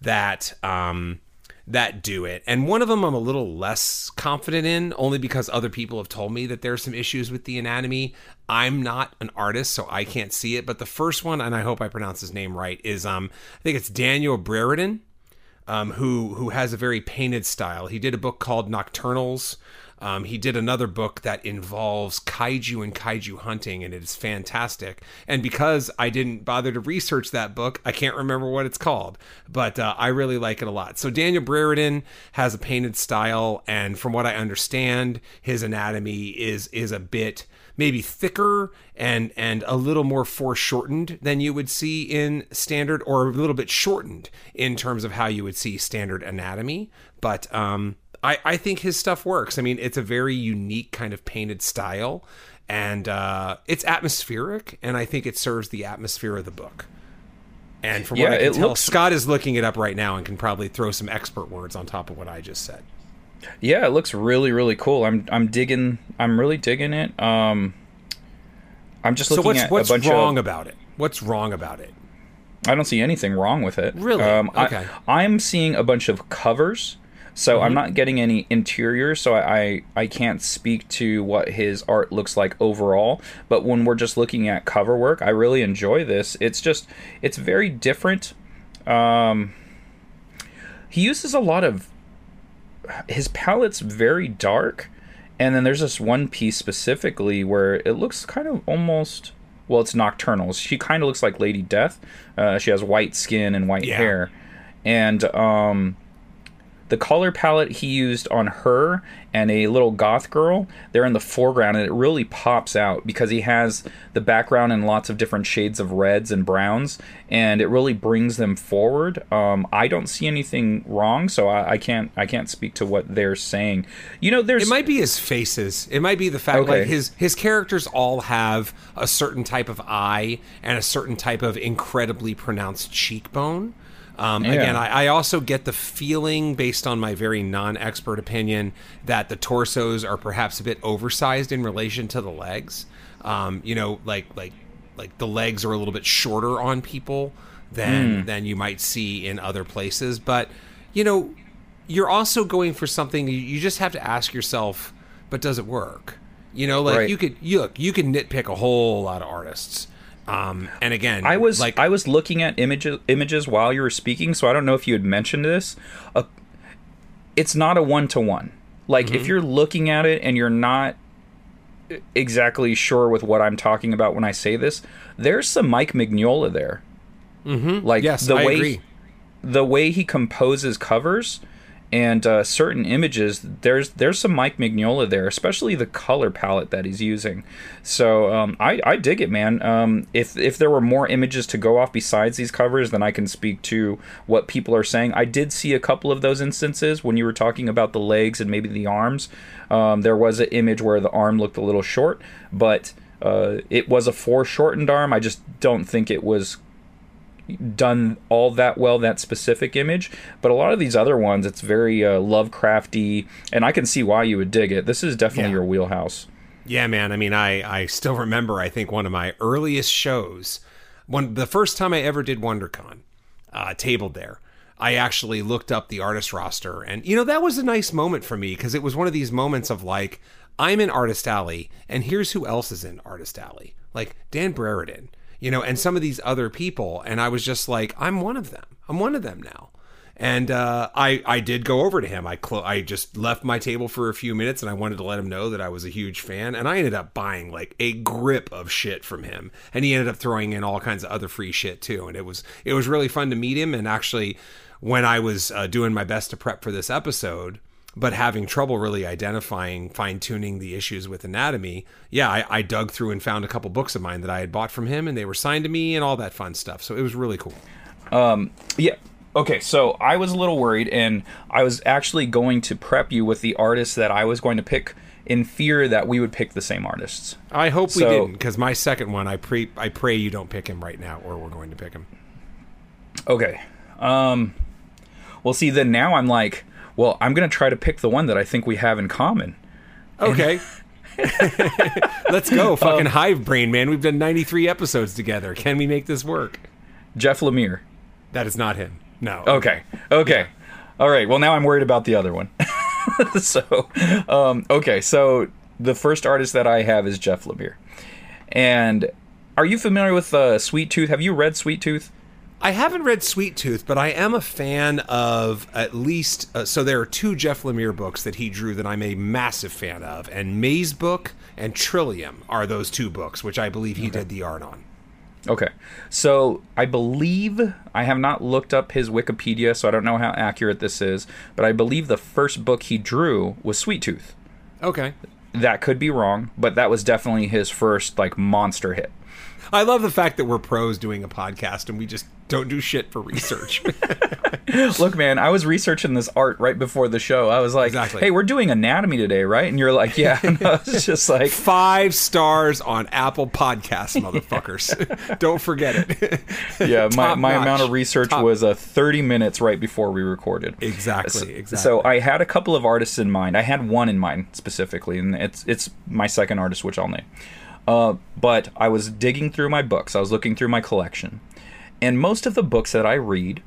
that um that do it. And one of them I'm a little less confident in, only because other people have told me that there's some issues with the anatomy. I'm not an artist, so I can't see it. But the first one, and I hope I pronounce his name right, is um I think it's Daniel Brereton, um, who who has a very painted style. He did a book called Nocturnals. Um, he did another book that involves kaiju and kaiju hunting, and it is fantastic. And because I didn't bother to research that book, I can't remember what it's called, but uh, I really like it a lot. So Daniel Brereton has a painted style, and from what I understand, his anatomy is is a bit maybe thicker and and a little more foreshortened than you would see in standard, or a little bit shortened in terms of how you would see standard anatomy. But um, I, I think his stuff works. I mean, it's a very unique kind of painted style, and uh, it's atmospheric, and I think it serves the atmosphere of the book. And from Yeah, what I can it tell, looks- Scott is looking it up right now and can probably throw some expert words on top of what I just said. Yeah, it looks really really cool. I'm I'm digging. I'm really digging it. Um, I'm just So looking what's at what's a bunch wrong of. about it? What's wrong about it? I don't see anything wrong with it. Really? Um, Okay. I, I'm seeing a bunch of covers. So Mm-hmm. I'm not getting any interior, so I, I I can't speak to what his art looks like overall. But when we're just looking at cover work, I really enjoy this. It's just it's very different. Um, he uses a lot of his palette's very dark, and then there's this one piece specifically where it looks kind of almost well, it's nocturnals. She kind of looks like Lady Death. Uh, she has white skin and white Yeah. hair, and um, the color palette he used on her and a little goth girl they're in the foreground and it really pops out because he has the background in lots of different shades of reds and browns and it really brings them forward um, i don't see anything wrong so I, I can't i can't speak to what they're saying you know there's It might be his faces. It might be the fact Okay. like his his characters all have a certain type of eye and a certain type of incredibly pronounced cheekbone. Um, Yeah. Again, I, I also get the feeling, based on my very non-expert opinion, that the torsos are perhaps a bit oversized in relation to the legs. Um, you know, like like like the legs are a little bit shorter on people than Hmm. than you might see in other places. But you know, you're also going for something. You, you just have to ask yourself, but does it work? You know, like Right. you could you look, you can nitpick a whole lot of artists. Um, and again, I was like, I was looking at images images while you were speaking, so I don't know if you had mentioned this. Uh, it's not a one to one. Like Mm-hmm. if you're looking at it and you're not exactly sure with what I'm talking about when I say this, there's some Mike Mignola there. Mm-hmm. Like yes, the I way agree. the way he composes covers and uh, certain images there's there's some mike mignola there especially the color palette that he's using. So um, I, I dig it man. Um, if if there were more images to go off besides these covers then i can speak to what people are saying. I did see a couple of those instances when you were talking about the legs and maybe the arms. Um, there was an image where the arm looked a little short but uh, it was a foreshortened arm. I just don't think it was done all that well that specific image but a lot of these other ones it's very uh, lovecrafty and i can see why you would dig it this is definitely Yeah. your wheelhouse Yeah, man. I mean, I I still remember. I think one of my earliest shows, one the first time I ever did WonderCon, uh, tabled there. I actually looked up the artist roster, and you know that was a nice moment for me because it was one of these moments of like, I'm in Artist Alley, and here's who else is in Artist Alley, like Dan Brereton, you know, and some of these other people, and I was just like, I'm one of them. I'm one of them now. And uh, I I did go over to him. I clo- I just left my table for a few minutes, and I wanted to let him know that I was a huge fan. And I ended up buying like a grip of shit from him, and he ended up throwing in all kinds of other free shit too. And it was it was really fun to meet him. And actually, when I was uh, doing my best to prep for this episode, but having trouble really identifying fine tuning the issues with anatomy, yeah, I, I dug through and found a couple books of mine that I had bought from him, and they were signed to me and all that fun stuff. So it was really cool. yeah okay so i was a little worried and i was actually going to prep you with the artist that i was going to pick in fear that we would pick the same artists. I hope we didn't, because my second one, I pre, I pray you don't pick him right now, or we're going to pick him. Okay. Um well see then now I'm like, well, I'm going to try to pick the one that I think we have in common. Okay. Let's go, fucking hive brain, man. We've done 93 episodes together. Can we make this work? Jeff Lemire. That is not him. No. Okay. Okay. All right. Well, now I'm worried about the other one. so, um, okay. So the first artist that I have is Jeff Lemire. And are you familiar with uh, Sweet Tooth? Have you read Sweet Tooth? I haven't read Sweet Tooth, but I am a fan of at least. Uh, so there are two Jeff Lemire books that he drew that I'm a massive fan of, and Mazebook and Trillium are those two books, which I believe he did the art on. Okay. So I believe I have not looked up his Wikipedia, so I don't know how accurate this is, but I believe the first book he drew was Sweet Tooth. Okay. That could be wrong, but that was definitely his first like monster hit. I love the fact that we're pros doing a podcast and we just don't do shit for research. Look, man, I was researching this art right before the show. I was like, Exactly. "Hey, we're doing anatomy today, right?" And you're like, "Yeah." And I was just like, Five stars on Apple Podcasts, motherfuckers. don't forget it. "Yeah." My, my notch. amount of research Top- was uh, 30 minutes right before we recorded. Exactly, exactly. So I had a couple of artists in mind. I had one in mind specifically, and it's it's my second artist, which I'll name. Uh, but I was digging through my books. I was looking through my collection, and most of the books that I read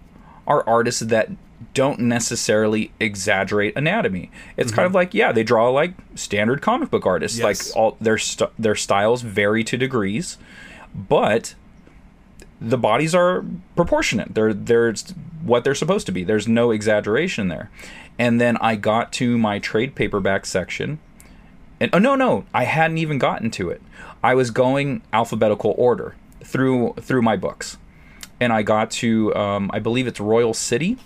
are artists that don't necessarily exaggerate anatomy. It's kind of like yeah, they draw like standard comic book artists. Yes. Like all their st- their styles vary to degrees, but the bodies are proportionate. They're they're what they're supposed to be. There's no exaggeration there. And then I got to my trade paperback section, and oh no no, I hadn't even gotten to it. I was going alphabetical order through through my books, and I got to um, I believe it's Royal City,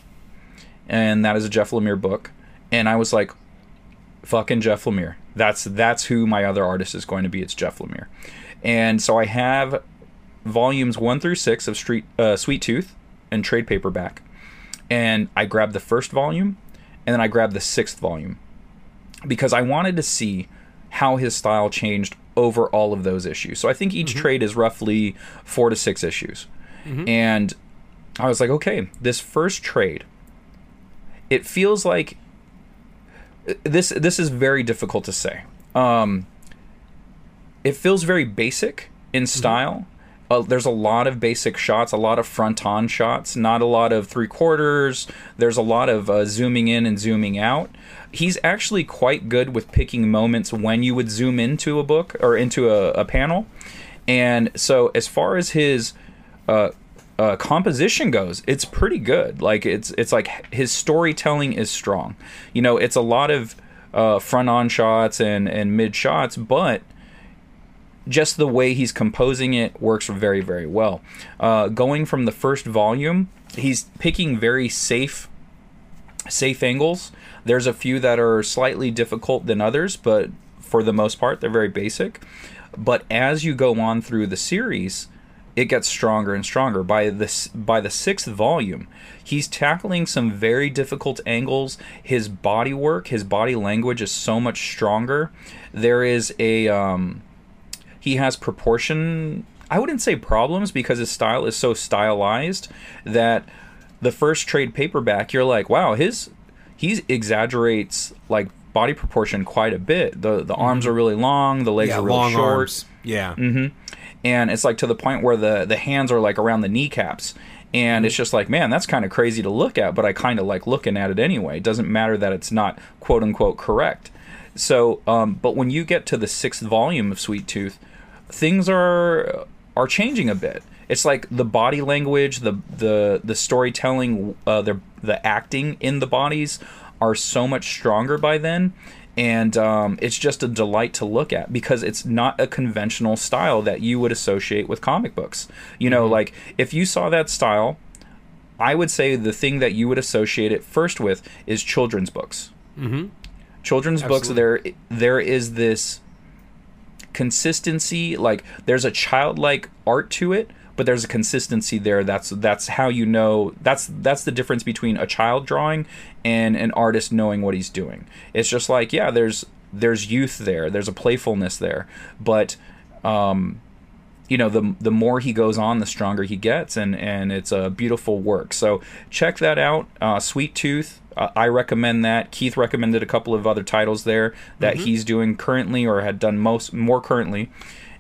and that is a Jeff Lemire book, and I was like, fucking Jeff Lemire. That's that's who my other artist is going to be. It's Jeff Lemire, and so I have volumes one through six of Street uh, Sweet Tooth and trade paperback, and I grabbed the first volume, and then I grabbed the sixth volume. Because I wanted to see how his style changed over all of those issues. So I think each mm-hmm. trade is roughly four to six issues, mm-hmm. and I was like, okay, this first trade, it feels like this this is very difficult to say. Um, it feels very basic in mm-hmm. style. Uh, there's a lot of basic shots, a lot of front on shots, not a lot of three quarters. There's a lot of uh, zooming in and zooming out. He's actually quite good with picking moments when you would zoom into a book or into a, a panel. And so, as far as his uh, uh, composition goes, it's pretty good. Like it's it's like his storytelling is strong. You know, it's a lot of uh, front on shots and and mid shots, but just the way he's composing it works very very well. Uh, going from the first volume, he's picking very safe safe angles. There's a few that are slightly difficult than others, but for the most part, they're very basic. But as you go on through the series, it gets stronger and stronger. By this, by the sixth volume, he's tackling some very difficult angles. His body work, his body language is so much stronger. There is a, um, he has proportion. I wouldn't say problems because his style is so stylized that the first trade paperback, you're like, wow, his he exaggerates like body proportion quite a bit. the The arms are really long, the legs yeah, are really long short, arms. Yeah. and it's like to the point where the the hands are like around the kneecaps. And it's just like, man, that's kind of crazy to look at, but I kind of like looking at it anyway. It doesn't matter that it's not quote unquote correct. So, um, but when you get to the sixth volume of Sweet Tooth, things are are changing a bit. It's like the body language, the the the storytelling, uh, the the acting in the bodies are so much stronger by then, and um, it's just a delight to look at because it's not a conventional style that you would associate with comic books. You know, like if you saw that style, I would say the thing that you would associate it first with is children's books. Mm-hmm. Children's books. There, there is this consistency. Like there's a childlike art to it, but there's a consistency there. That's that's how you know. That's that's the difference between a child drawing and an artist knowing what he's doing. It's just like yeah, there's there's youth there, there's a playfulness there, but um, you know the the more he goes on, the stronger he gets, and and it's a beautiful work. So check that out, uh, Sweet Tooth. Uh, I recommend that. Keith recommended a couple of other titles there that he's doing currently or had done most more currently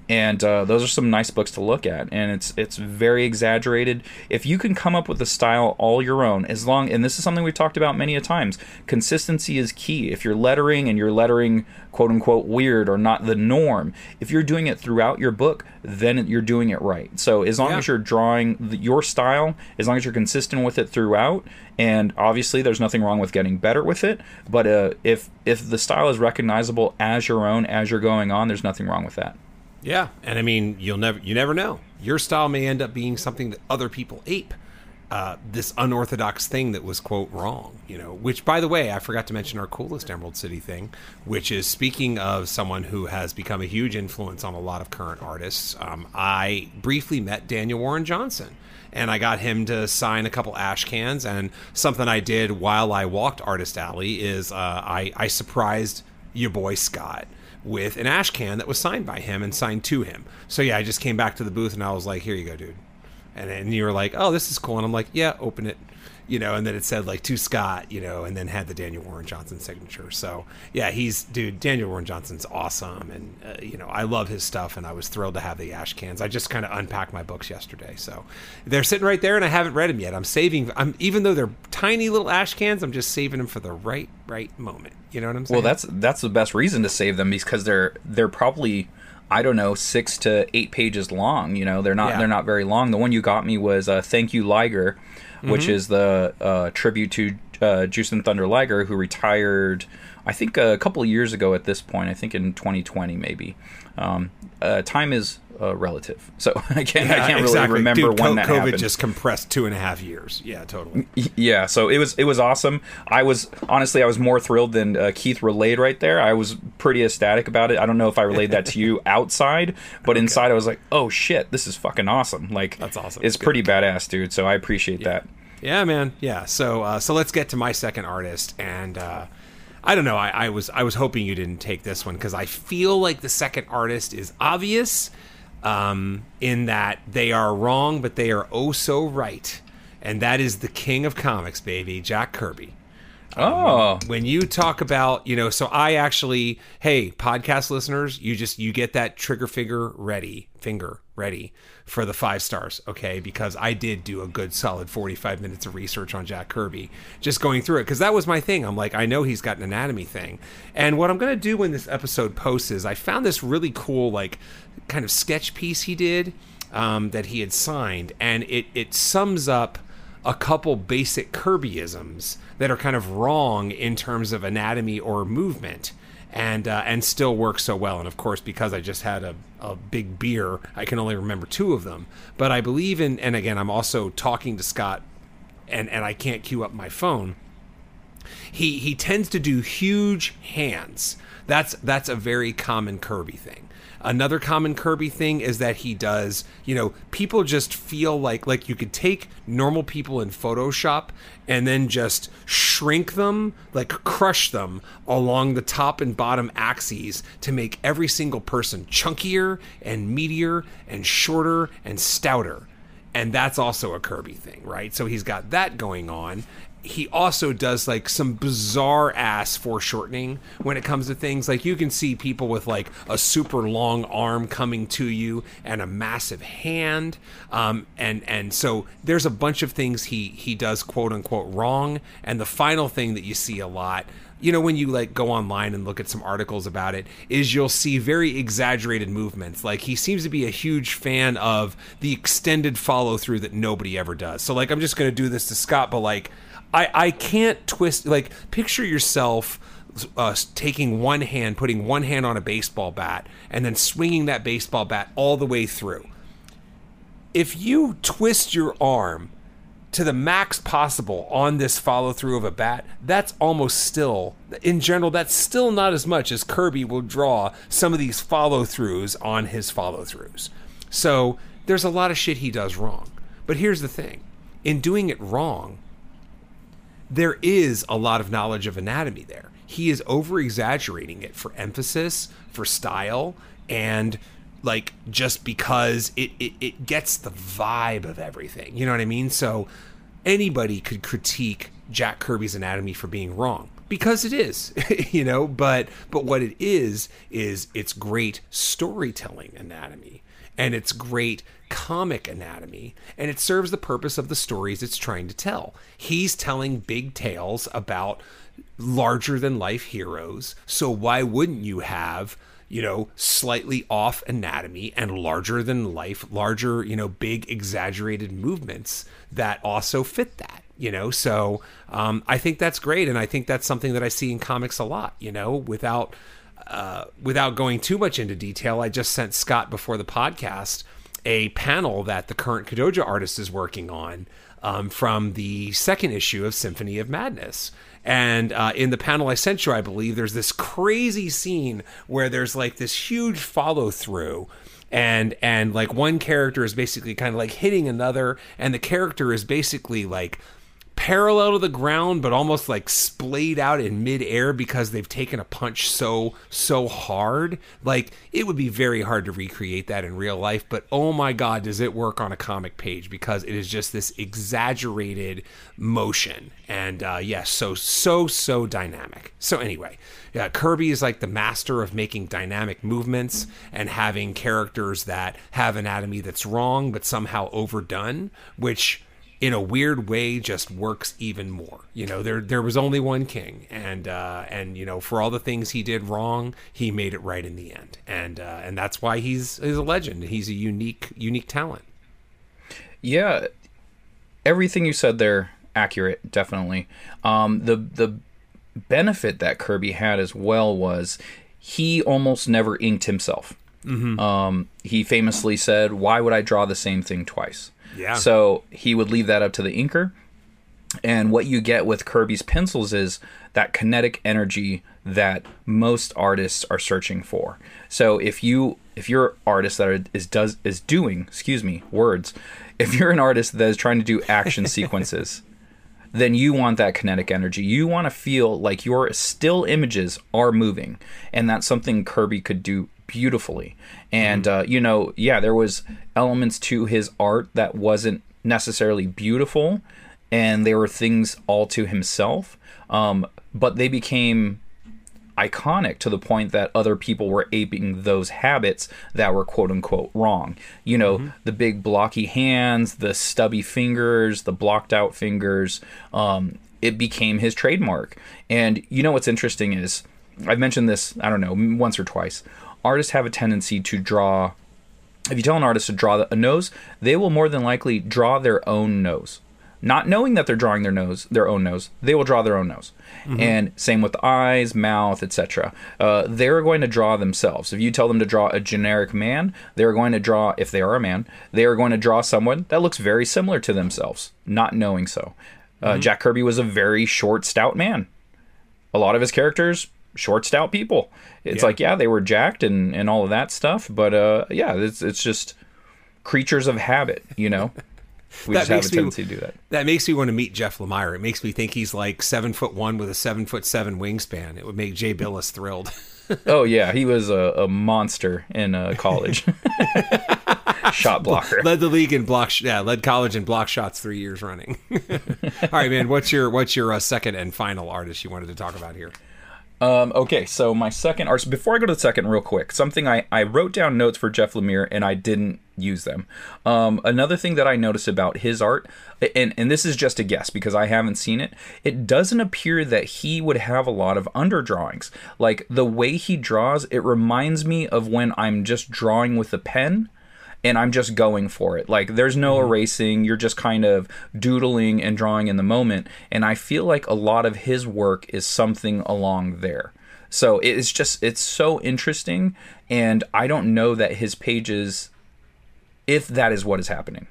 and uh, those are some nice books to look at. And it's it's very exaggerated. If you can come up with a style all your own as long and this is something we've talked about many a times consistency is key. If you're lettering and you're lettering quote unquote weird or not the norm if you're doing it throughout your book then you're doing it right. So as long Yeah. as you're drawing the, your style as long as you're consistent with it throughout and obviously there's nothing wrong with getting better with it but uh, if if the style is recognizable as your own as you're going on there's nothing wrong with that Yeah, and I mean, you'll never you never know. Your style may end up being something that other people ape. Uh, this unorthodox thing that was quote wrong, you know. Which, by the way, I forgot to mention our coolest Emerald City thing, which is speaking of someone who has become a huge influence on a lot of current artists. Um, I briefly met Daniel Warren Johnson, and I got him to sign a couple ash cans. And something I did while I walked Artist Alley is uh, I I surprised your boy Scott with an ash can that was signed by him and signed to him. So yeah, I just came back to the booth and I was like, "Here you go, dude." And then you were like, "Oh, this is cool," and I'm like, "Yeah, open it." You know, and then it said like to Scott, you know, and then had the Daniel Warren Johnson signature. So yeah, he's dude. Daniel Warren Johnson's awesome, and uh, you know, I love his stuff, and I was thrilled to have the ash cans. I just kind of unpacked my books yesterday, so they're sitting right there, and I haven't read them yet. I'm saving. I'm even though they're tiny little ash cans, I'm just saving them for the right right moment. You know what I'm saying? Well, that's that's the best reason to save them because they're they're probably I don't know six to eight pages long. You know, they're not Yeah. they're not very long. The one you got me was uh, "Thank You Liger," which is the uh, tribute to uh, Jushin Thunder Liger, who retired. I think a couple of years ago at this point. I think in 2020 maybe. Um, uh, time is uh, relative, so I can't I can't really remember Dude, when co- that COVID happened. just compressed two and a half years. Yeah, totally. yeah so it was it was awesome i was honestly i was more thrilled than uh, keith relayed right there i was pretty ecstatic about it i don't know if i relayed that to you outside but inside i was like oh shit this is fucking awesome like That's awesome. it's Good. pretty badass dude so i appreciate that Yeah, man. Yeah. So, uh, so let's get to my second artist, and uh, I don't know. I, I was I was hoping you didn't take this one because I feel like the second artist is obvious, um, in that they are wrong, but they are oh so right, and that is the king of comics, baby, Jack Kirby. oh. when you talk about you know so i actually hey podcast listeners you just you get that trigger finger ready finger ready for the five stars okay? Because i did do a good solid 45 minutes of research on jack kirby just going through it because that was my thing. I'm like i know he's got an anatomy thing. And what i'm going to do when this episode posts is i found this really cool like kind of sketch piece he did um, that he had signed and it it sums up a couple basic Kirbyisms that are kind of wrong in terms of anatomy or movement, and uh, and still work so well. And of course, because I just had a, a big beer, I can only remember two of them. But I believe in, and again, I'm also talking to Scott, and and I can't queue up my phone. He he tends to do huge hands. That's that's a very common Kirby thing. Another common Kirby thing is that he does, you know, people just feel like like you could take normal people in Photoshop and then just shrink them, like crush them along the top and bottom axes to make every single person chunkier and meatier and shorter and stouter and that's also a Kirby thing, right? So he's got that going on. He also does like some bizarre ass foreshortening when it comes to things. Like you can see people with like a super long arm coming to you and a massive hand, um, and and so there's a bunch of things he he does quote unquote wrong. And the final thing that you see a lot you know when you like go online and look at some articles about it is you'll see very exaggerated movements like he seems to be a huge fan of the extended follow through that nobody ever does so like i'm just going to do this to scott but like i i can't twist like picture yourself uh, taking one hand putting one hand on a baseball bat and then swinging that baseball bat all the way through if you twist your arm to the max possible on this follow through of a bat, that's almost still, in general, that's still not as much as Kirby will draw some of these follow throughs on his follow throughs. So there's a lot of shit he does wrong. But here's the thing in doing it wrong, there is a lot of knowledge of anatomy there. he is over exaggerating it for emphasis, for style, and like just because it, it it gets the vibe of everything. You know what I mean? So anybody could critique Jack Kirby's anatomy for being wrong because it is, you know, but but what it is is it's great storytelling anatomy and it's great comic anatomy and it serves the purpose of the stories it's trying to tell. He's telling big tales about larger than life heroes. So why wouldn't you have you know, slightly off anatomy and larger than life, larger, you know, big exaggerated movements that also fit that, you know. So um, I think that's great, and I think that's something that I see in comics a lot, you know, without uh, without going too much into detail. I just sent Scott before the podcast a panel that the current Kadoja artist is working on um, from the second issue of Symphony of Madness. And uh, in the panel I sent you, I believe there's this crazy scene where there's like this huge follow through and and like one character is basically kind of like hitting another and the character is basically like parallel to the ground, but almost like splayed out in midair because they've taken a punch so so hard. Like it would be very hard to recreate that in real life, but oh my god, does it work on a comic page because it is just this exaggerated motion. And uh, yes, yeah, so so so dynamic. So anyway, yeah, Kirby is like the master of making dynamic movements and having characters that have anatomy that's wrong but somehow overdone, which in a weird way just works even more. You know, there there was only one king, and uh, and you know for all the things he did wrong, he made it right in the end, and uh, and that's why he's he's a legend. He's a unique unique talent. Yeah, everything you said there accurate, definitely. Um, the the benefit that Kirby had as well was he almost never inked himself. Mm-hmm. Um, he famously said, "Why would I draw the same thing twice?" Yeah. So he would leave that up to the inker. And what you get with Kirby's pencils is that kinetic energy that most artists are searching for. So if you if you're an artist that is does is doing, excuse me, words, if you're an artist that is trying to do action sequences, then you want that kinetic energy. You want to feel like your still images are moving, and that's something Kirby could do beautifully. And mm-hmm. uh, you know, yeah, there was elements to his art that wasn't necessarily beautiful, and there were things all to himself. Um, but they became iconic to the point that other people were aping those habits that were quote unquote wrong. You know, mm-hmm. the big blocky hands, the stubby fingers, the blocked out fingers. Um, it became his trademark. And you know what's interesting is I've mentioned this, I don't know, once or twice artists have a tendency to draw. If you tell an artist to draw a nose, they will more than likely draw their own nose. Not knowing that they're drawing their nose, their own nose, they will draw their own nose. Mm-hmm. And same with eyes, mouth, etc. Uh, they're going to draw themselves. If you tell them to draw a generic man, they're going to draw, if they are a man, they are going to draw someone that looks very similar to themselves, not knowing so. Uh, mm-hmm. Jack Kirby was a very short, stout man. A lot of his characters short stout people. It's yeah. like yeah, they were jacked and and all of that stuff, but uh, yeah, it's it's just creatures of habit, you know. We just have a tendency me, to do that. That makes me want to meet Jeff Lemire. It makes me think he's like seven foot one with a seven foot seven wingspan. It would make Jay Bilas thrilled. oh yeah, he was a, a monster in uh, college. Shot blocker. Led the league in block. Yeah, led college in block shots three years running. All right, man. What's your what's your uh, second and final artist you wanted to talk about here? Um, okay, so my second artist, before I go to the second, real quick, something I, I wrote down notes for Jeff Lemire and I didn't use them. Um, another thing that I noticed about his art, and, and this is just a guess because I haven't seen it, it doesn't appear that he would have a lot of underdrawings. Like the way he draws, it reminds me of when I'm just drawing with a pen and I'm just going for it. Like there's no mm-hmm. erasing, you're just kind of doodling and drawing in the moment. And I feel like a lot of his work is something along there. So it's just it's so interesting and I don't know that his pages if that is what is happening.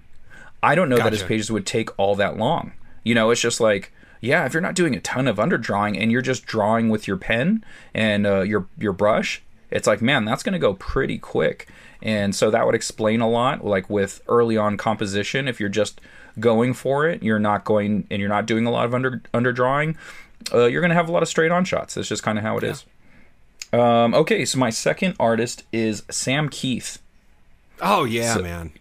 I don't know gotcha. that his pages would take all that long. You know, it's just like yeah, if you're not doing a ton of underdrawing and you're just drawing with your pen and uh, your your brush, it's like man, that's going to go pretty quick. And so that would explain a lot, like with early on composition. If you're just going for it, you're not going and you're not doing a lot of under underdrawing. uh, you're going to have a lot of straight on shots. That's just kind of how it is. Um, okay, so my second artist is Sam Kieth. Oh yeah, man.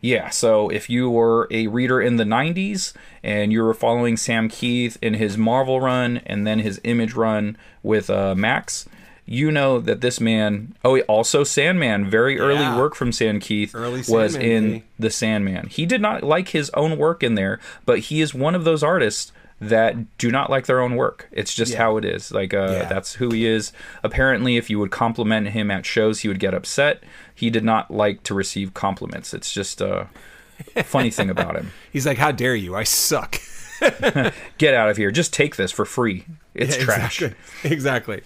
Yeah, so if you were a reader in the 90s and you were following Sam Kieth in his Marvel run and then his Image run with uh, Maxx, you know that this man, oh, also Sandman, very early Yeah. work from Sam Kieth, Early was Sandman, in. The Sandman. He did not like his own work in there, but he is one of those artists that do not like their own work. It's just Yeah. how it is. Like uh, Yeah. that's who he is. Apparently, if you would compliment him at shows, he would get upset. He did not like to receive compliments. It's just a funny thing about him. He's like, "How dare you? I suck." Get out of here. Just take this for free. It's trash. Exactly. exactly.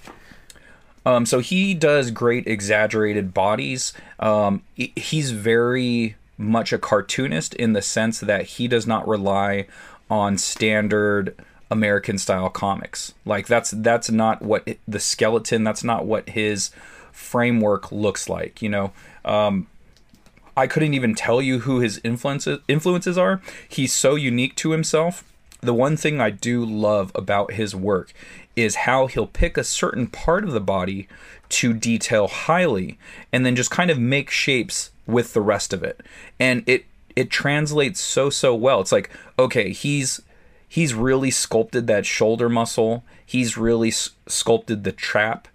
Um, so he does great exaggerated bodies. Um, he's very much a cartoonist in the sense that he does not rely on standard American style comics. Like that's that's not what it- the skeleton. That's not what his framework looks like. You know. Um, I couldn't even tell you who his influences influences are. He's so unique to himself. The one thing I do love about his work is how he'll pick a certain part of the body to detail highly and then just kind of make shapes with the rest of it. And it it translates so so well. It's like, okay, he's he's really sculpted that shoulder muscle. He's really s- sculpted the trap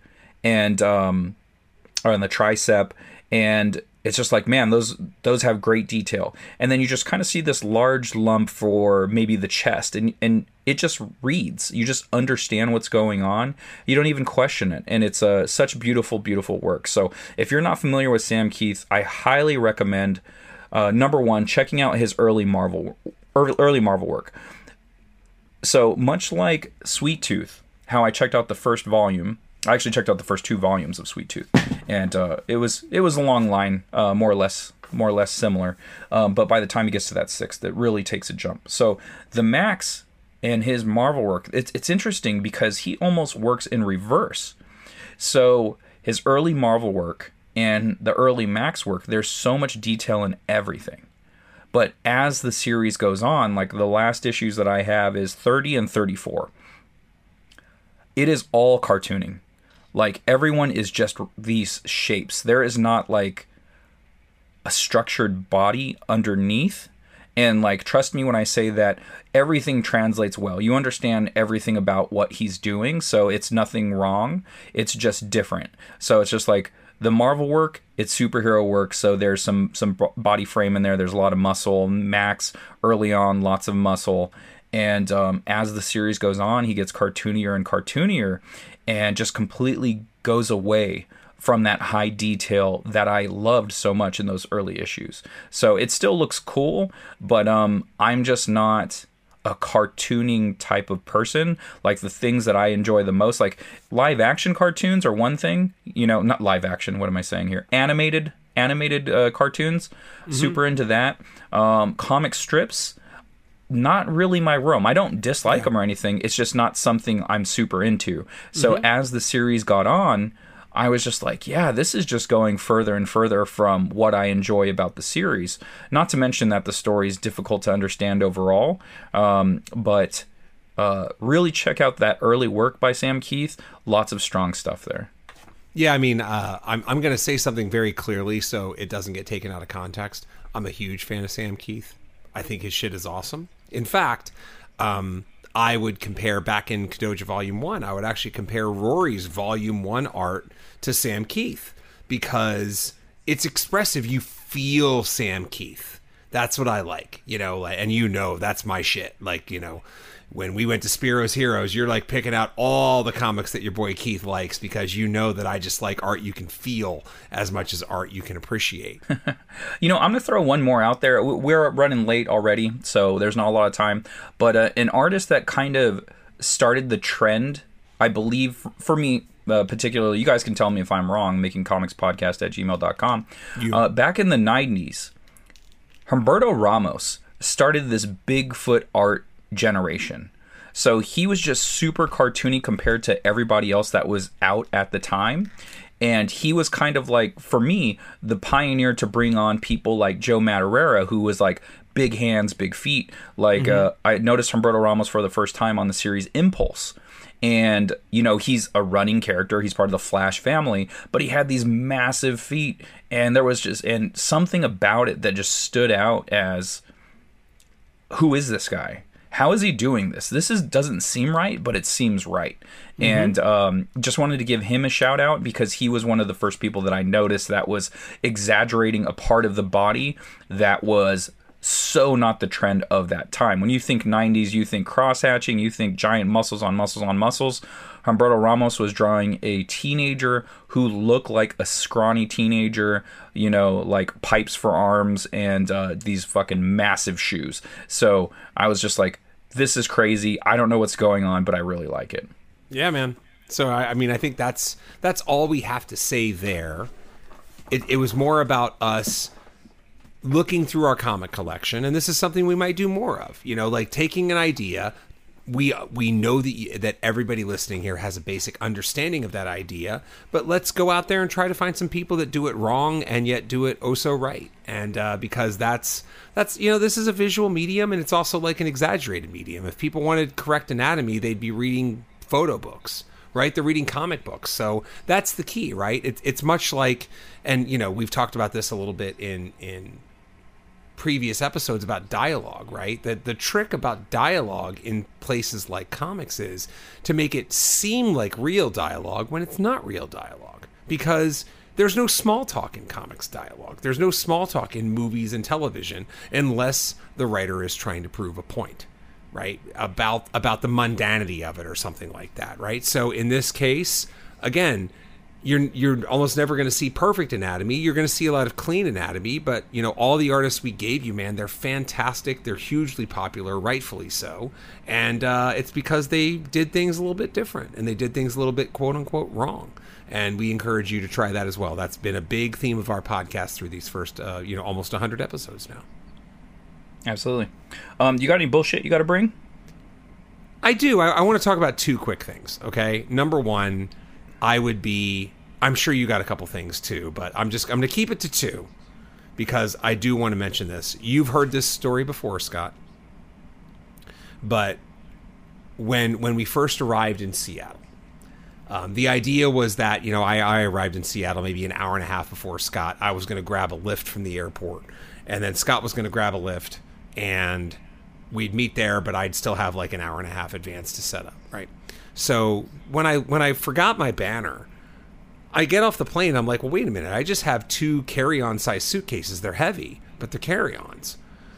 and um or on the tricep and it's just like man those those have great detail and then you just kind of see this large lump for maybe the chest and and it just reads you just understand what's going on you don't even question it and it's uh, such beautiful beautiful work so if you're not familiar with sam kieth i highly recommend uh, number one checking out his early marvel early marvel work so much like Sweet Tooth, how I checked out the first volume. I actually checked out the first two volumes of Sweet Tooth, and uh, it was it was a long line, uh, more or less more or less similar. Um, but by the time he gets to that sixth, it really takes a jump. So the Maxx and his Marvel work, it's it's interesting because he almost works in reverse. So his early Marvel work and the early Maxx work, there's so much detail in everything. But as the series goes on, like the last issues that I have is 30 and 34. It is all cartooning. Like everyone is just these shapes. There is not like a structured body underneath. And like trust me when I say that everything translates well. You understand everything about what he's doing, so it's nothing wrong. It's just different. So it's just like the Marvel work, it's superhero work, so there's some some body frame in there. There's a lot of muscle. Maxx early on, lots of muscle, and um, as the series goes on, he gets cartoonier and cartoonier, and just completely goes away from that high detail that I loved so much in those early issues. So it still looks cool, but um, I'm just not a cartooning type of person. Like the things that I enjoy the most, like live action cartoons are one thing. You know, not live action. What am I saying here? Animated, animated uh, cartoons. Super into that. Um, comic strips not really my room. I don't dislike them or anything. It's just not something I'm super into. So as the series got on, I was just like, yeah, this is just going further and further from what I enjoy about the series. Not to mention that the story is difficult to understand overall. Um, but uh, really check out that early work by Sam Kieth. Lots of strong stuff there. Yeah, I mean, uh, I'm I'm going to say something very clearly so it doesn't get taken out of context. I'm a huge fan of Sam Kieth. I think his shit is awesome. In fact, um, I would compare back in Kadoja Volume One. I would actually compare Rory's Volume One art to Sam Kieth because it's expressive. You feel Sam Kieth. That's what I like, you know. Like, and you know that's my shit. Like, you know, when we went to Spiro's Heroes, you're like picking out all the comics that your boy Keith likes because you know that I just like art you can feel as much as art you can appreciate. You know, I'm going to throw one more out there. We're running late already, so there's not a lot of time. But uh, an artist that kind of started the trend, I believe, for me uh, particularly, you guys can tell me if I'm wrong, making comics podcast at gmail.com. Uh, back in the 90s, Humberto Ramos started this Bigfoot art generation. So he was just super cartoony compared to everybody else that was out at the time. And he was kind of like, for me, the pioneer to bring on people like Joe Madureira, who was like big hands, big feet. Like uh, I noticed Humberto Ramos for the first time on the series Impulse. And you know he's a running character. He's part of the flash family but he had these massive feet. And there was just and something about it that just stood out as who is this guy? How is he doing this? This is doesn't seem right but it seems right. Mm-hmm. and um, just wanted to give him a shout out because he was one of the first people that i noticed that was exaggerating a part of the body that was so not the trend of that time. When you think 90s, you think cross hatching, you think giant muscles on muscles on muscles. Humberto Ramos was drawing a teenager who looked like a scrawny teenager, you know, like pipes for arms and uh, these fucking massive shoes. So I was just like, this is crazy. I don't know what's going on, but I really like it. Yeah, man. So I, I mean, I think that's that's all we have to say there. It, it was more about us looking through our comic collection and this is something we might do more of you know like taking an idea we we know that that everybody listening here has a basic understanding of that idea but let's go out there and try to find some people that do it wrong and yet do it oh so right and uh, because that's that's you know this is a visual medium and it's also like an exaggerated medium if people wanted correct anatomy they'd be reading photo books right? They're reading comic books. So that's the key, right? It's it's much like, and you know, we've talked about this a little bit in in previous episodes about dialogue, right? That the trick about dialogue in places like comics is to make it seem like real dialogue when it's not real dialogue. Because there's no small talk in comics dialogue. There's no small talk in movies and television unless the writer is trying to prove a point, right? About about the mundanity of it or something like that, right? So in this case, again, you're you're almost never going to see perfect anatomy. You're going to see a lot of clean anatomy, but you know all the artists we gave you, man, they're fantastic. They're hugely popular, rightfully so, and uh, it's because they did things a little bit different and they did things a little bit quote unquote wrong. And we encourage you to try that as well. That's been a big theme of our podcast through these first, uh, you know, almost 100 episodes now. Absolutely. Um, you got any bullshit you got to bring? I do. I, I want to talk about two quick things. Okay. Number one I would be. I'm sure you got a couple things too, but I'm just I'm going to keep it to two because I do want to mention this. You've heard this story before, Scott, but when when we first arrived in Seattle, um, the idea was that you know I, I arrived in Seattle maybe an hour and a half before Scott. I was going to grab a lift from the airport, and then Scott was going to grab a lift, and we'd meet there, but I'd still have like an hour and a half advance to set up, right? So when I when I forgot my banner, I get off the plane. I'm like, well, wait a minute. I just have two carry-on size suitcases. They're heavy, but they're carry-ons.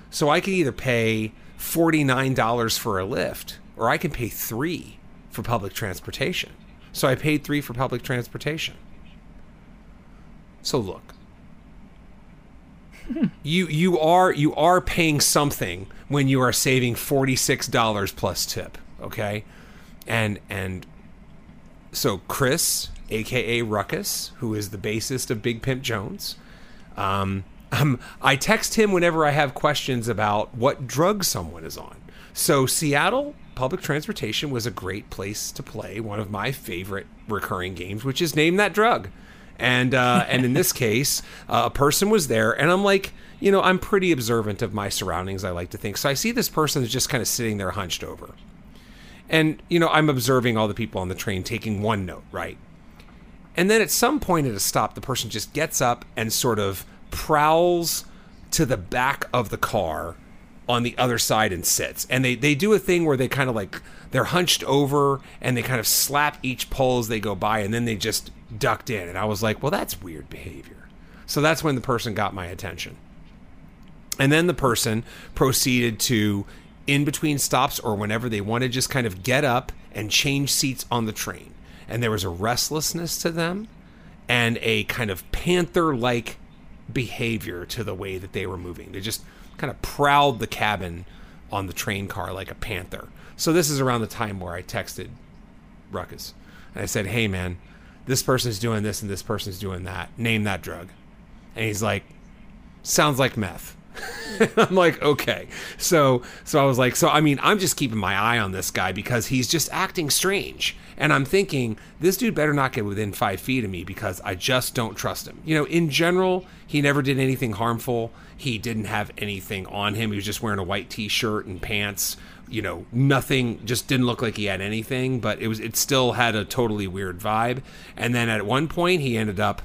So I can either pay forty nine dollars for a lift, or I can pay three for public transportation. So I paid three for public transportation. So look, hmm. you you are you are paying something when you are saving forty six dollars plus tip. Okay, and and so Chris, aka Ruckus, who is the bassist of Big Pimp Jones, um, um, I text him whenever I have questions about what drug someone is on. So Seattle public transportation was a great place to play one of my favorite recurring games, which is name that drug. And uh, and in this case, uh, a person was there, and I'm like, you know, I'm pretty observant of my surroundings. I like to think so. I see this person is just kind of sitting there hunched over, and, you know, I'm observing all the people on the train taking one note, right? And then at some point at a stop, the person just gets up and sort of prowls to the back of the car on the other side and sits. And they, they do a thing where they kind of like, they're hunched over and they kind of slap each pole as they go by and then they just ducked in. And I was like, well, that's weird behavior. So that's when the person got my attention. And then the person proceeded to in between stops or whenever they want to just kind of get up and change seats on the train. And there was a restlessness to them and a kind of panther like behavior to the way that they were moving. They just kind of prowled the cabin on the train car like a panther. So this is around the time where I texted Ruckus and I said, Hey man, this person's doing this and this person's doing that. Name that drug. And he's like, Sounds like meth. I'm like, okay. So so I was like, so I mean, I'm just keeping my eye on this guy because he's just acting strange. And I'm thinking, this dude better not get within five feet of me because I just don't trust him. You know, in general, he never did anything harmful. He didn't have anything on him. He was just wearing a white t shirt and pants. You know, nothing just didn't look like he had anything, but it was it still had a totally weird vibe. And then at one point he ended up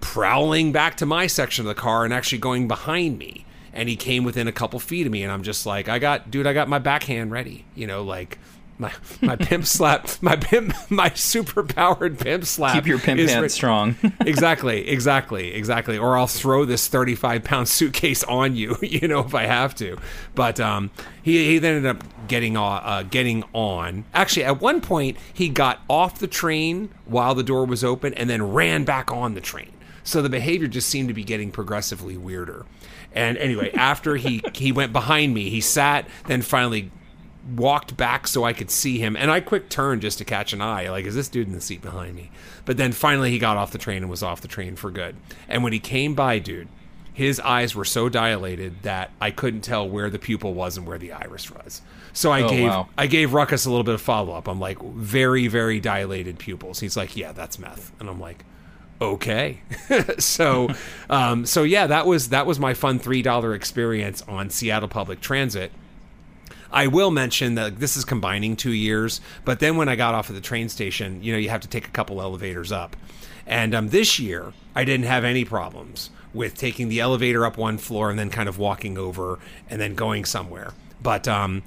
prowling back to my section of the car and actually going behind me and he came within a couple feet of me and i'm just like i got dude i got my backhand ready you know like my my pimp slap my pimp my super powered pimp slap Keep your pimp hand re- strong. exactly exactly exactly. Or i'll throw this 35 pound suitcase on you you know if i have to. But um he, he then ended up getting on uh, getting on. Actually at one point he got off the train while the door was open and then ran back on the train. So the behavior just seemed to be getting progressively weirder and anyway after he he went behind me he sat then finally walked back so I could see him, and I quick turned just to catch an eye. Like, is this dude in the seat behind me? But then finally he got off the train and was off the train for good. And when he came by, dude, his eyes were so dilated that I couldn't tell where the pupil was and where the iris was. So I Oh, gave wow. I gave Ruckus a little bit of follow up. I'm like, very very dilated pupils. He's like, yeah, that's meth, and I'm like. Okay, so, um, so yeah, that was that was my fun three dollar experience on Seattle Public Transit. I will mention that this is combining two years, but then when I got off at the train station, you know, you have to take a couple elevators up. And um, this year, I didn't have any problems with taking the elevator up one floor and then kind of walking over and then going somewhere. But um,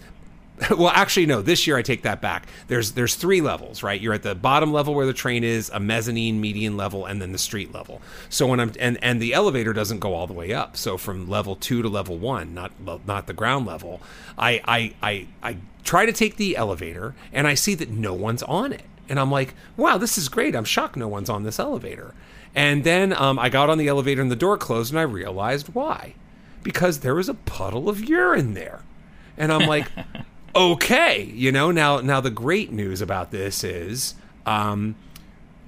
well, actually, no. This year, I take that back. There's there's three levels, right? You're at the bottom level where the train is, a mezzanine, median level, and then the street level. So when I'm and and the elevator doesn't go all the way up. So from level two to level one, not not the ground level. I I I I try to take the elevator, and I see that no one's on it, and I'm like, wow, this is great. I'm shocked no one's on this elevator. And then um, I got on the elevator, and the door closed, and I realized why, because there was a puddle of urine there, and I'm like okay you know? Now now the great news about this is um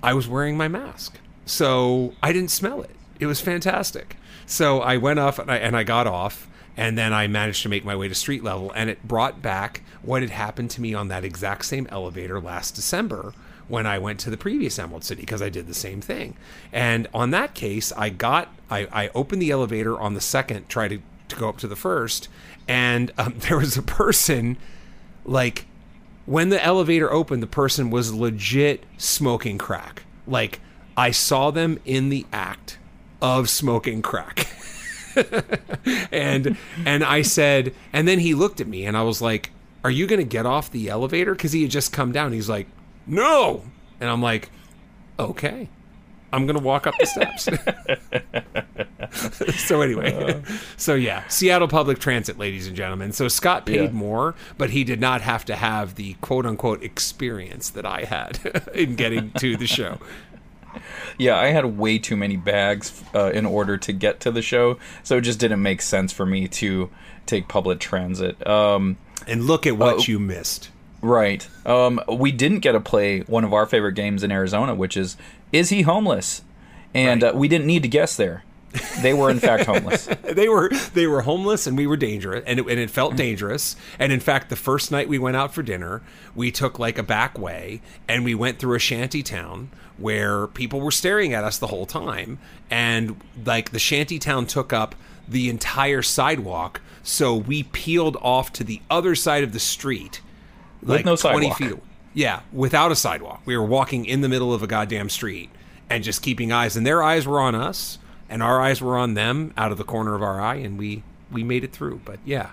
i was wearing my mask. So i didn't smell it. It was fantastic. So i went off and i, and I got off and then i managed to make my way to street level and it brought back what had happened to me on that exact same elevator last december when I went to the previous Emerald City because I did the same thing. And on that case, I got I, I opened the elevator on the second, tried to, to go up to the first, and um, there was a person like when the elevator opened, the person was legit smoking crack. Like I saw them in the act of smoking crack. and and I said, and then he looked at me and I was like, "Are you going to get off the elevator?" Cuz he had just come down. He's like, "No." And I'm like, "Okay." I'm going to walk up the steps. so anyway, so yeah, Seattle Public Transit, ladies and gentlemen. So Scott paid Yeah. more, but he did not have to have the quote unquote experience that I had in getting to the show. Yeah, I had way too many bags uh, in order to get to the show, so it just didn't make sense for me to take public transit. Um, And look at what Oh. you missed. right. Um, we didn't get to play one of our favorite games in Arizona, which is Is He Homeless? And Right. uh, we didn't need to guess there. They were, in fact, homeless. They were they were homeless and we were dangerous and it, and it felt mm. dangerous. And in fact, the first night we went out for dinner, we took like a back way and we went through a shanty town where people were staring at us the whole time. And like the shanty town took up the entire sidewalk, so we peeled off to the other side of the street, like no 20 sidewalk. feet. Yeah, without a sidewalk. We were walking in the middle of a goddamn street and just keeping eyes. And their eyes were on us, and our eyes were on them out of the corner of our eye, and we we made it through. But yeah,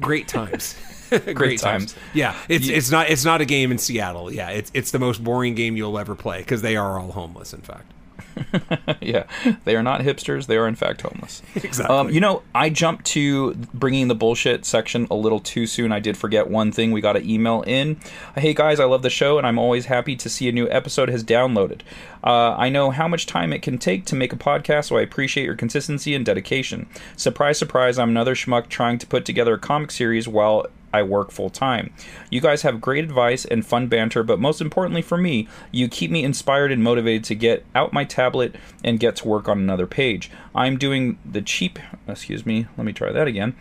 great times. great, times. Yeah, it's Yeah. it's not it's not a game in Seattle. Yeah, it's it's the most boring game you'll ever play because they are all homeless. In fact, yeah, they are not hipsters. They are, in fact, homeless. Exactly. Um, you know, I jumped to bringing the bullshit section a little too soon. I did forget one thing. We got an email in. Hey guys, I love the show, and I'm always happy to see a new episode has downloaded. Uh, I know how much time it can take to make a podcast, so I appreciate your consistency and dedication. Surprise, surprise! I'm another schmuck trying to put together a comic series while I work full time. You guys have great advice and fun banter, but most importantly for me, you keep me inspired and motivated to get out my tablet and get to work on another page. I'm doing the cheap, excuse me, let me try that again.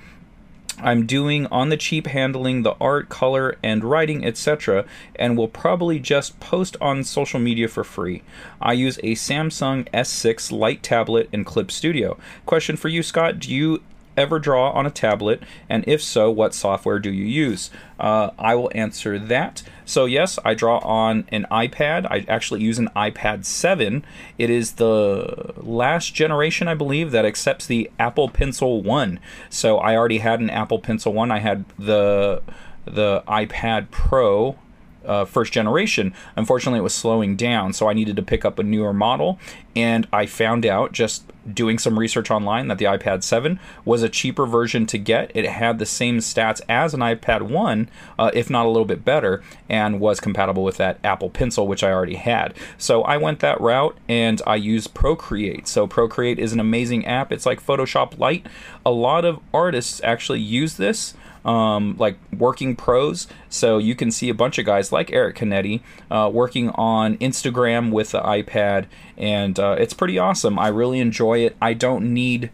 I'm doing on the cheap handling the art, color, and writing, etc., and will probably just post on social media for free. I use a Samsung S6 Lite tablet in Clip Studio. Question for you, Scott Do you ever draw on a tablet? And if so, what software do you use? Uh, I will answer that. So, yes, I draw on an iPad. I actually use an iPad 7. It is the last generation, I believe, that accepts the Apple Pencil 1. So, I already had an Apple Pencil 1. I had the the iPad Pro uh, first generation. Unfortunately, it was slowing down, so I needed to pick up a newer model. And I found out just doing some research online that the iPad 7 was a cheaper version to get. It had the same stats as an iPad 1, uh, if not a little bit better, and was compatible with that Apple Pencil, which I already had. So I went that route and I used Procreate. So Procreate is an amazing app. It's like Photoshop Lite. A lot of artists actually use this um, like working pros. So you can see a bunch of guys like Eric Canete uh, working on Instagram with the iPad, and uh, it's pretty awesome. I really enjoy it. I don't need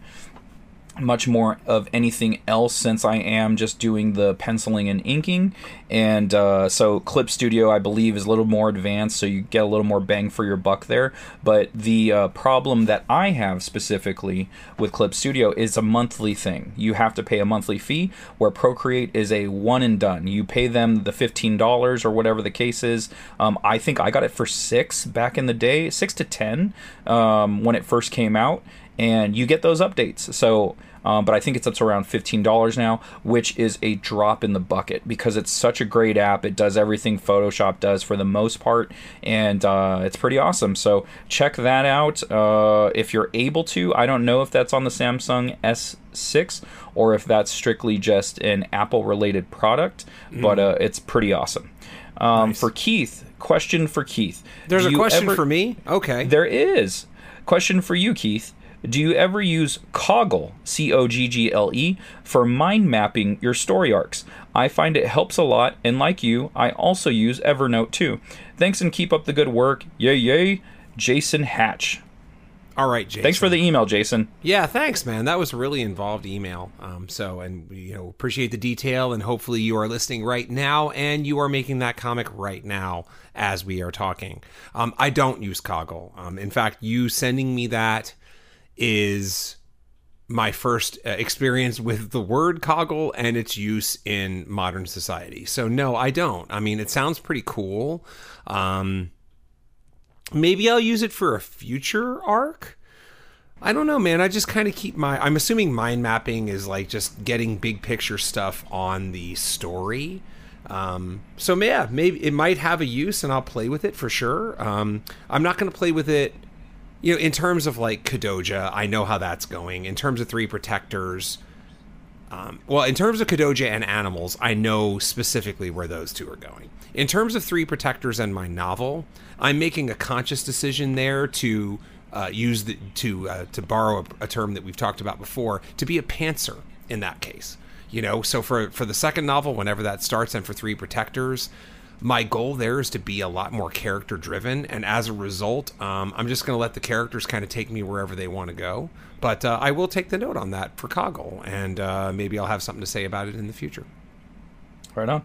much more of anything else since I am just doing the penciling and inking. And uh, so Clip Studio, I believe, is a little more advanced, so you get a little more bang for your buck there. But the uh, problem that I have specifically with Clip Studio is a monthly thing. You have to pay a monthly fee, where Procreate is a one and done. You pay them the $15 or whatever the case is. Um, I think I got it for six back in the day, six to 10 um, when it first came out and you get those updates. So, um, but I think it's up to around $15 now, which is a drop in the bucket because it's such a great app. It does everything Photoshop does for the most part, and uh, it's pretty awesome. So, check that out uh, if you're able to. I don't know if that's on the Samsung S6 or if that's strictly just an Apple related product, mm. but uh, it's pretty awesome. Um, nice. For Keith, question for Keith. There's a question ever... for me? Okay. There is. Question for you, Keith. Do you ever use Coggle, C O G G L E, for mind mapping your story arcs? I find it helps a lot, and like you, I also use Evernote too. Thanks and keep up the good work. Yay, yay, Jason Hatch. All right, Jason. Thanks for the email, Jason. Yeah, thanks, man. That was a really involved email. Um, so, and you know, appreciate the detail, and hopefully, you are listening right now, and you are making that comic right now as we are talking. Um, I don't use Coggle. Um, in fact, you sending me that is my first uh, experience with the word coggle and its use in modern society. So no, I don't. I mean, it sounds pretty cool. Um, maybe I'll use it for a future arc. I don't know, man. I just kind of keep my. I'm assuming mind mapping is like just getting big picture stuff on the story. Um, so yeah, maybe it might have a use, and I'll play with it for sure. Um, I'm not going to play with it you know, in terms of like Kadoja, I know how that's going. In terms of Three Protectors, um, well, in terms of Kadoja and Animals, I know specifically where those two are going. In terms of Three Protectors and my novel, I'm making a conscious decision there to uh, use the to uh, to borrow a, a term that we've talked about before to be a pantser in that case. You know, so for for the second novel, whenever that starts, and for Three Protectors, my goal there is to be a lot more character driven and as a result um, i'm just going to let the characters kind of take me wherever they want to go. But uh, i will take the note on that for coggle and uh, maybe i'll have something to say about it in the future. Right on.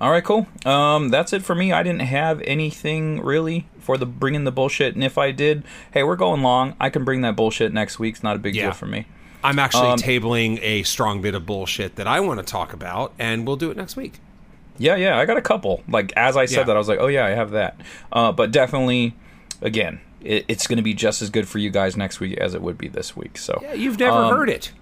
All right cool. Um, that's it for me. I didn't have anything really for the bringing the bullshit and if i did hey we're going long. I can bring that bullshit next week. It's not a big yeah. deal for me. I'm actually um, tabling a strong bit of bullshit that i want to talk about and we'll do it next week yeah, yeah, I got a couple. Like as I said yeah. that, I was like, oh yeah, I have that. Uh, but definitely, again, it, it's going to be just as good for you guys next week as it would be this week. So yeah, you've never um, heard it.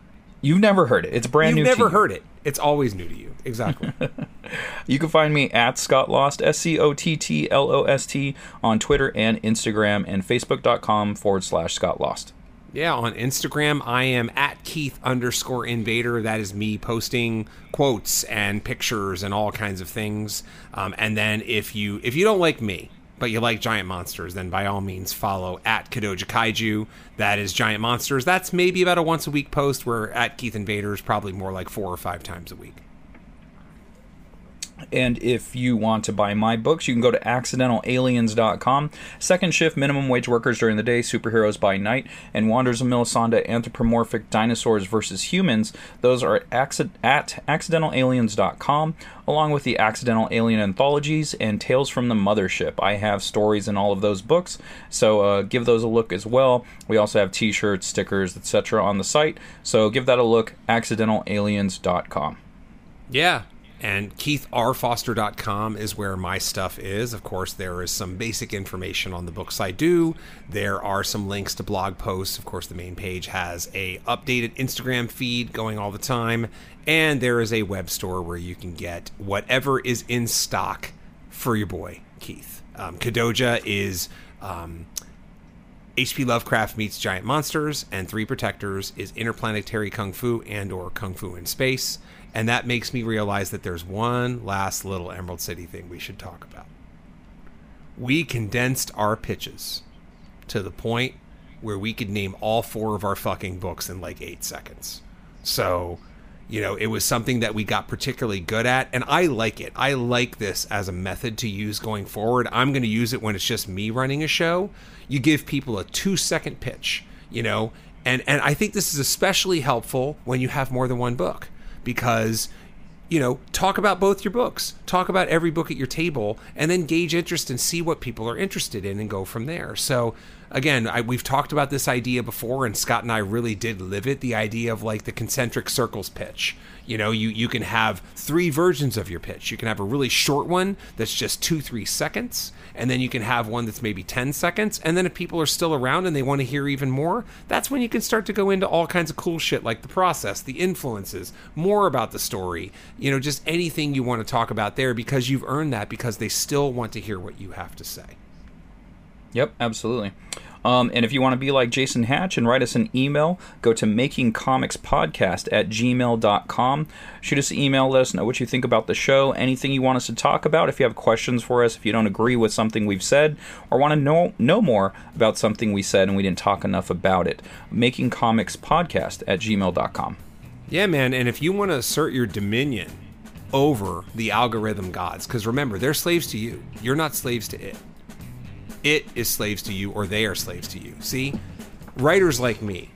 You've never heard it. It's brand you've new. You've never heard it. It's always new to you. Exactly. you can find me at Scott Lost, S C O T T L O S T, on Twitter and Instagram and Facebook.com forward slash Scott Lost. Yeah, on Instagram, I am at Keith underscore invader. That is me posting quotes and pictures and all kinds of things. Um, and then if you if you don't like me, but you like giant monsters, then by all means follow at Kadoja Kaiju. That is giant monsters. That's maybe about a once a week post. Where at Keith Invader is probably more like four or five times a week. And if you want to buy my books, you can go to accidentalaliens.com. Second shift, minimum wage workers during the day, superheroes by night, and Wonders of Melisande, anthropomorphic dinosaurs versus humans. Those are at accidentalaliens.com, along with the Accidental Alien anthologies and Tales from the Mothership. I have stories in all of those books, so uh, give those a look as well. We also have t shirts, stickers, etc. on the site, so give that a look, accidentalaliens.com. Yeah. And keithrfoster.com is where my stuff is. Of course, there is some basic information on the books I do. There are some links to blog posts. Of course, the main page has a updated Instagram feed going all the time, and there is a web store where you can get whatever is in stock for your boy Keith. Um, Kadoja is um, H.P. Lovecraft meets giant monsters, and Three Protectors is interplanetary kung fu and or kung fu in space. And that makes me realize that there's one last little Emerald City thing we should talk about. We condensed our pitches to the point where we could name all four of our fucking books in like eight seconds. So, you know, it was something that we got particularly good at. And I like it. I like this as a method to use going forward. I'm going to use it when it's just me running a show. You give people a two second pitch, you know, and, and I think this is especially helpful when you have more than one book because you know, talk about both your books. Talk about every book at your table, and then gauge interest and see what people are interested in, and go from there. So, again, I, we've talked about this idea before, and Scott and I really did live it. The idea of like the concentric circles pitch. You know, you you can have three versions of your pitch. You can have a really short one that's just two three seconds, and then you can have one that's maybe ten seconds. And then if people are still around and they want to hear even more, that's when you can start to go into all kinds of cool shit like the process, the influences, more about the story. You know, just anything you want to talk about there because you've earned that because they still want to hear what you have to say. Yep, absolutely. Um, and if you want to be like Jason Hatch and write us an email, go to makingcomicspodcast at gmail.com. Shoot us an email, let us know what you think about the show, anything you want us to talk about. If you have questions for us, if you don't agree with something we've said, or want to know, know more about something we said and we didn't talk enough about it, makingcomicspodcast at gmail.com. Yeah, man. And if you want to assert your dominion over the algorithm gods, because remember, they're slaves to you, you're not slaves to it it is slaves to you or they are slaves to you. See, writers like me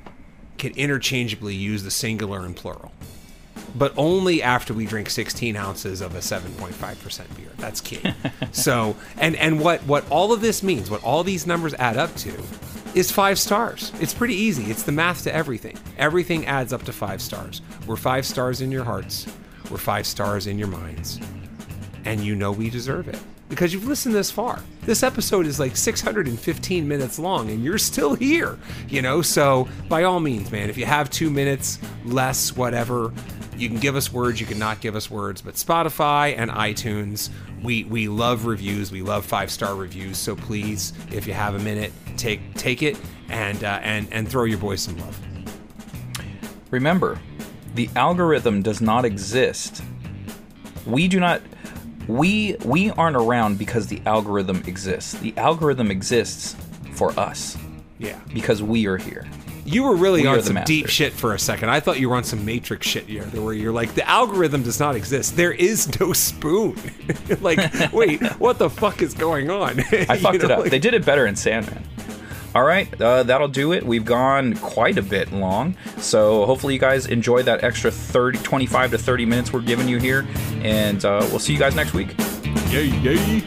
can interchangeably use the singular and plural, but only after we drink 16 ounces of a 7.5% beer. That's key. so, and and what what all of this means, what all these numbers add up to, is five stars. It's pretty easy. It's the math to everything. Everything adds up to five stars. We're five stars in your hearts. We're five stars in your minds. And you know we deserve it because you've listened this far. This episode is like 615 minutes long and you're still here, you know? So, by all means, man, if you have two minutes, less, whatever, you can give us words, you can not give us words. But Spotify and iTunes, we, we love reviews, we love five star reviews. So please, if you have a minute, take take it and uh, and and throw your boys some love. Remember, the algorithm does not exist. We do not we we aren't around because the algorithm exists. The algorithm exists for us. Yeah. Because we are here. You were really we on some deep shit for a second. I thought you were on some Matrix shit here, where you're like, the algorithm does not exist. There is no spoon. like, wait, what the fuck is going on? I fucked know, it up. Like... They did it better in Sandman. All right, uh, that'll do it. We've gone quite a bit long. So hopefully you guys enjoy that extra 30, 25 to 30 minutes we're giving you here. And uh, we'll see you guys next week. Yay, yay.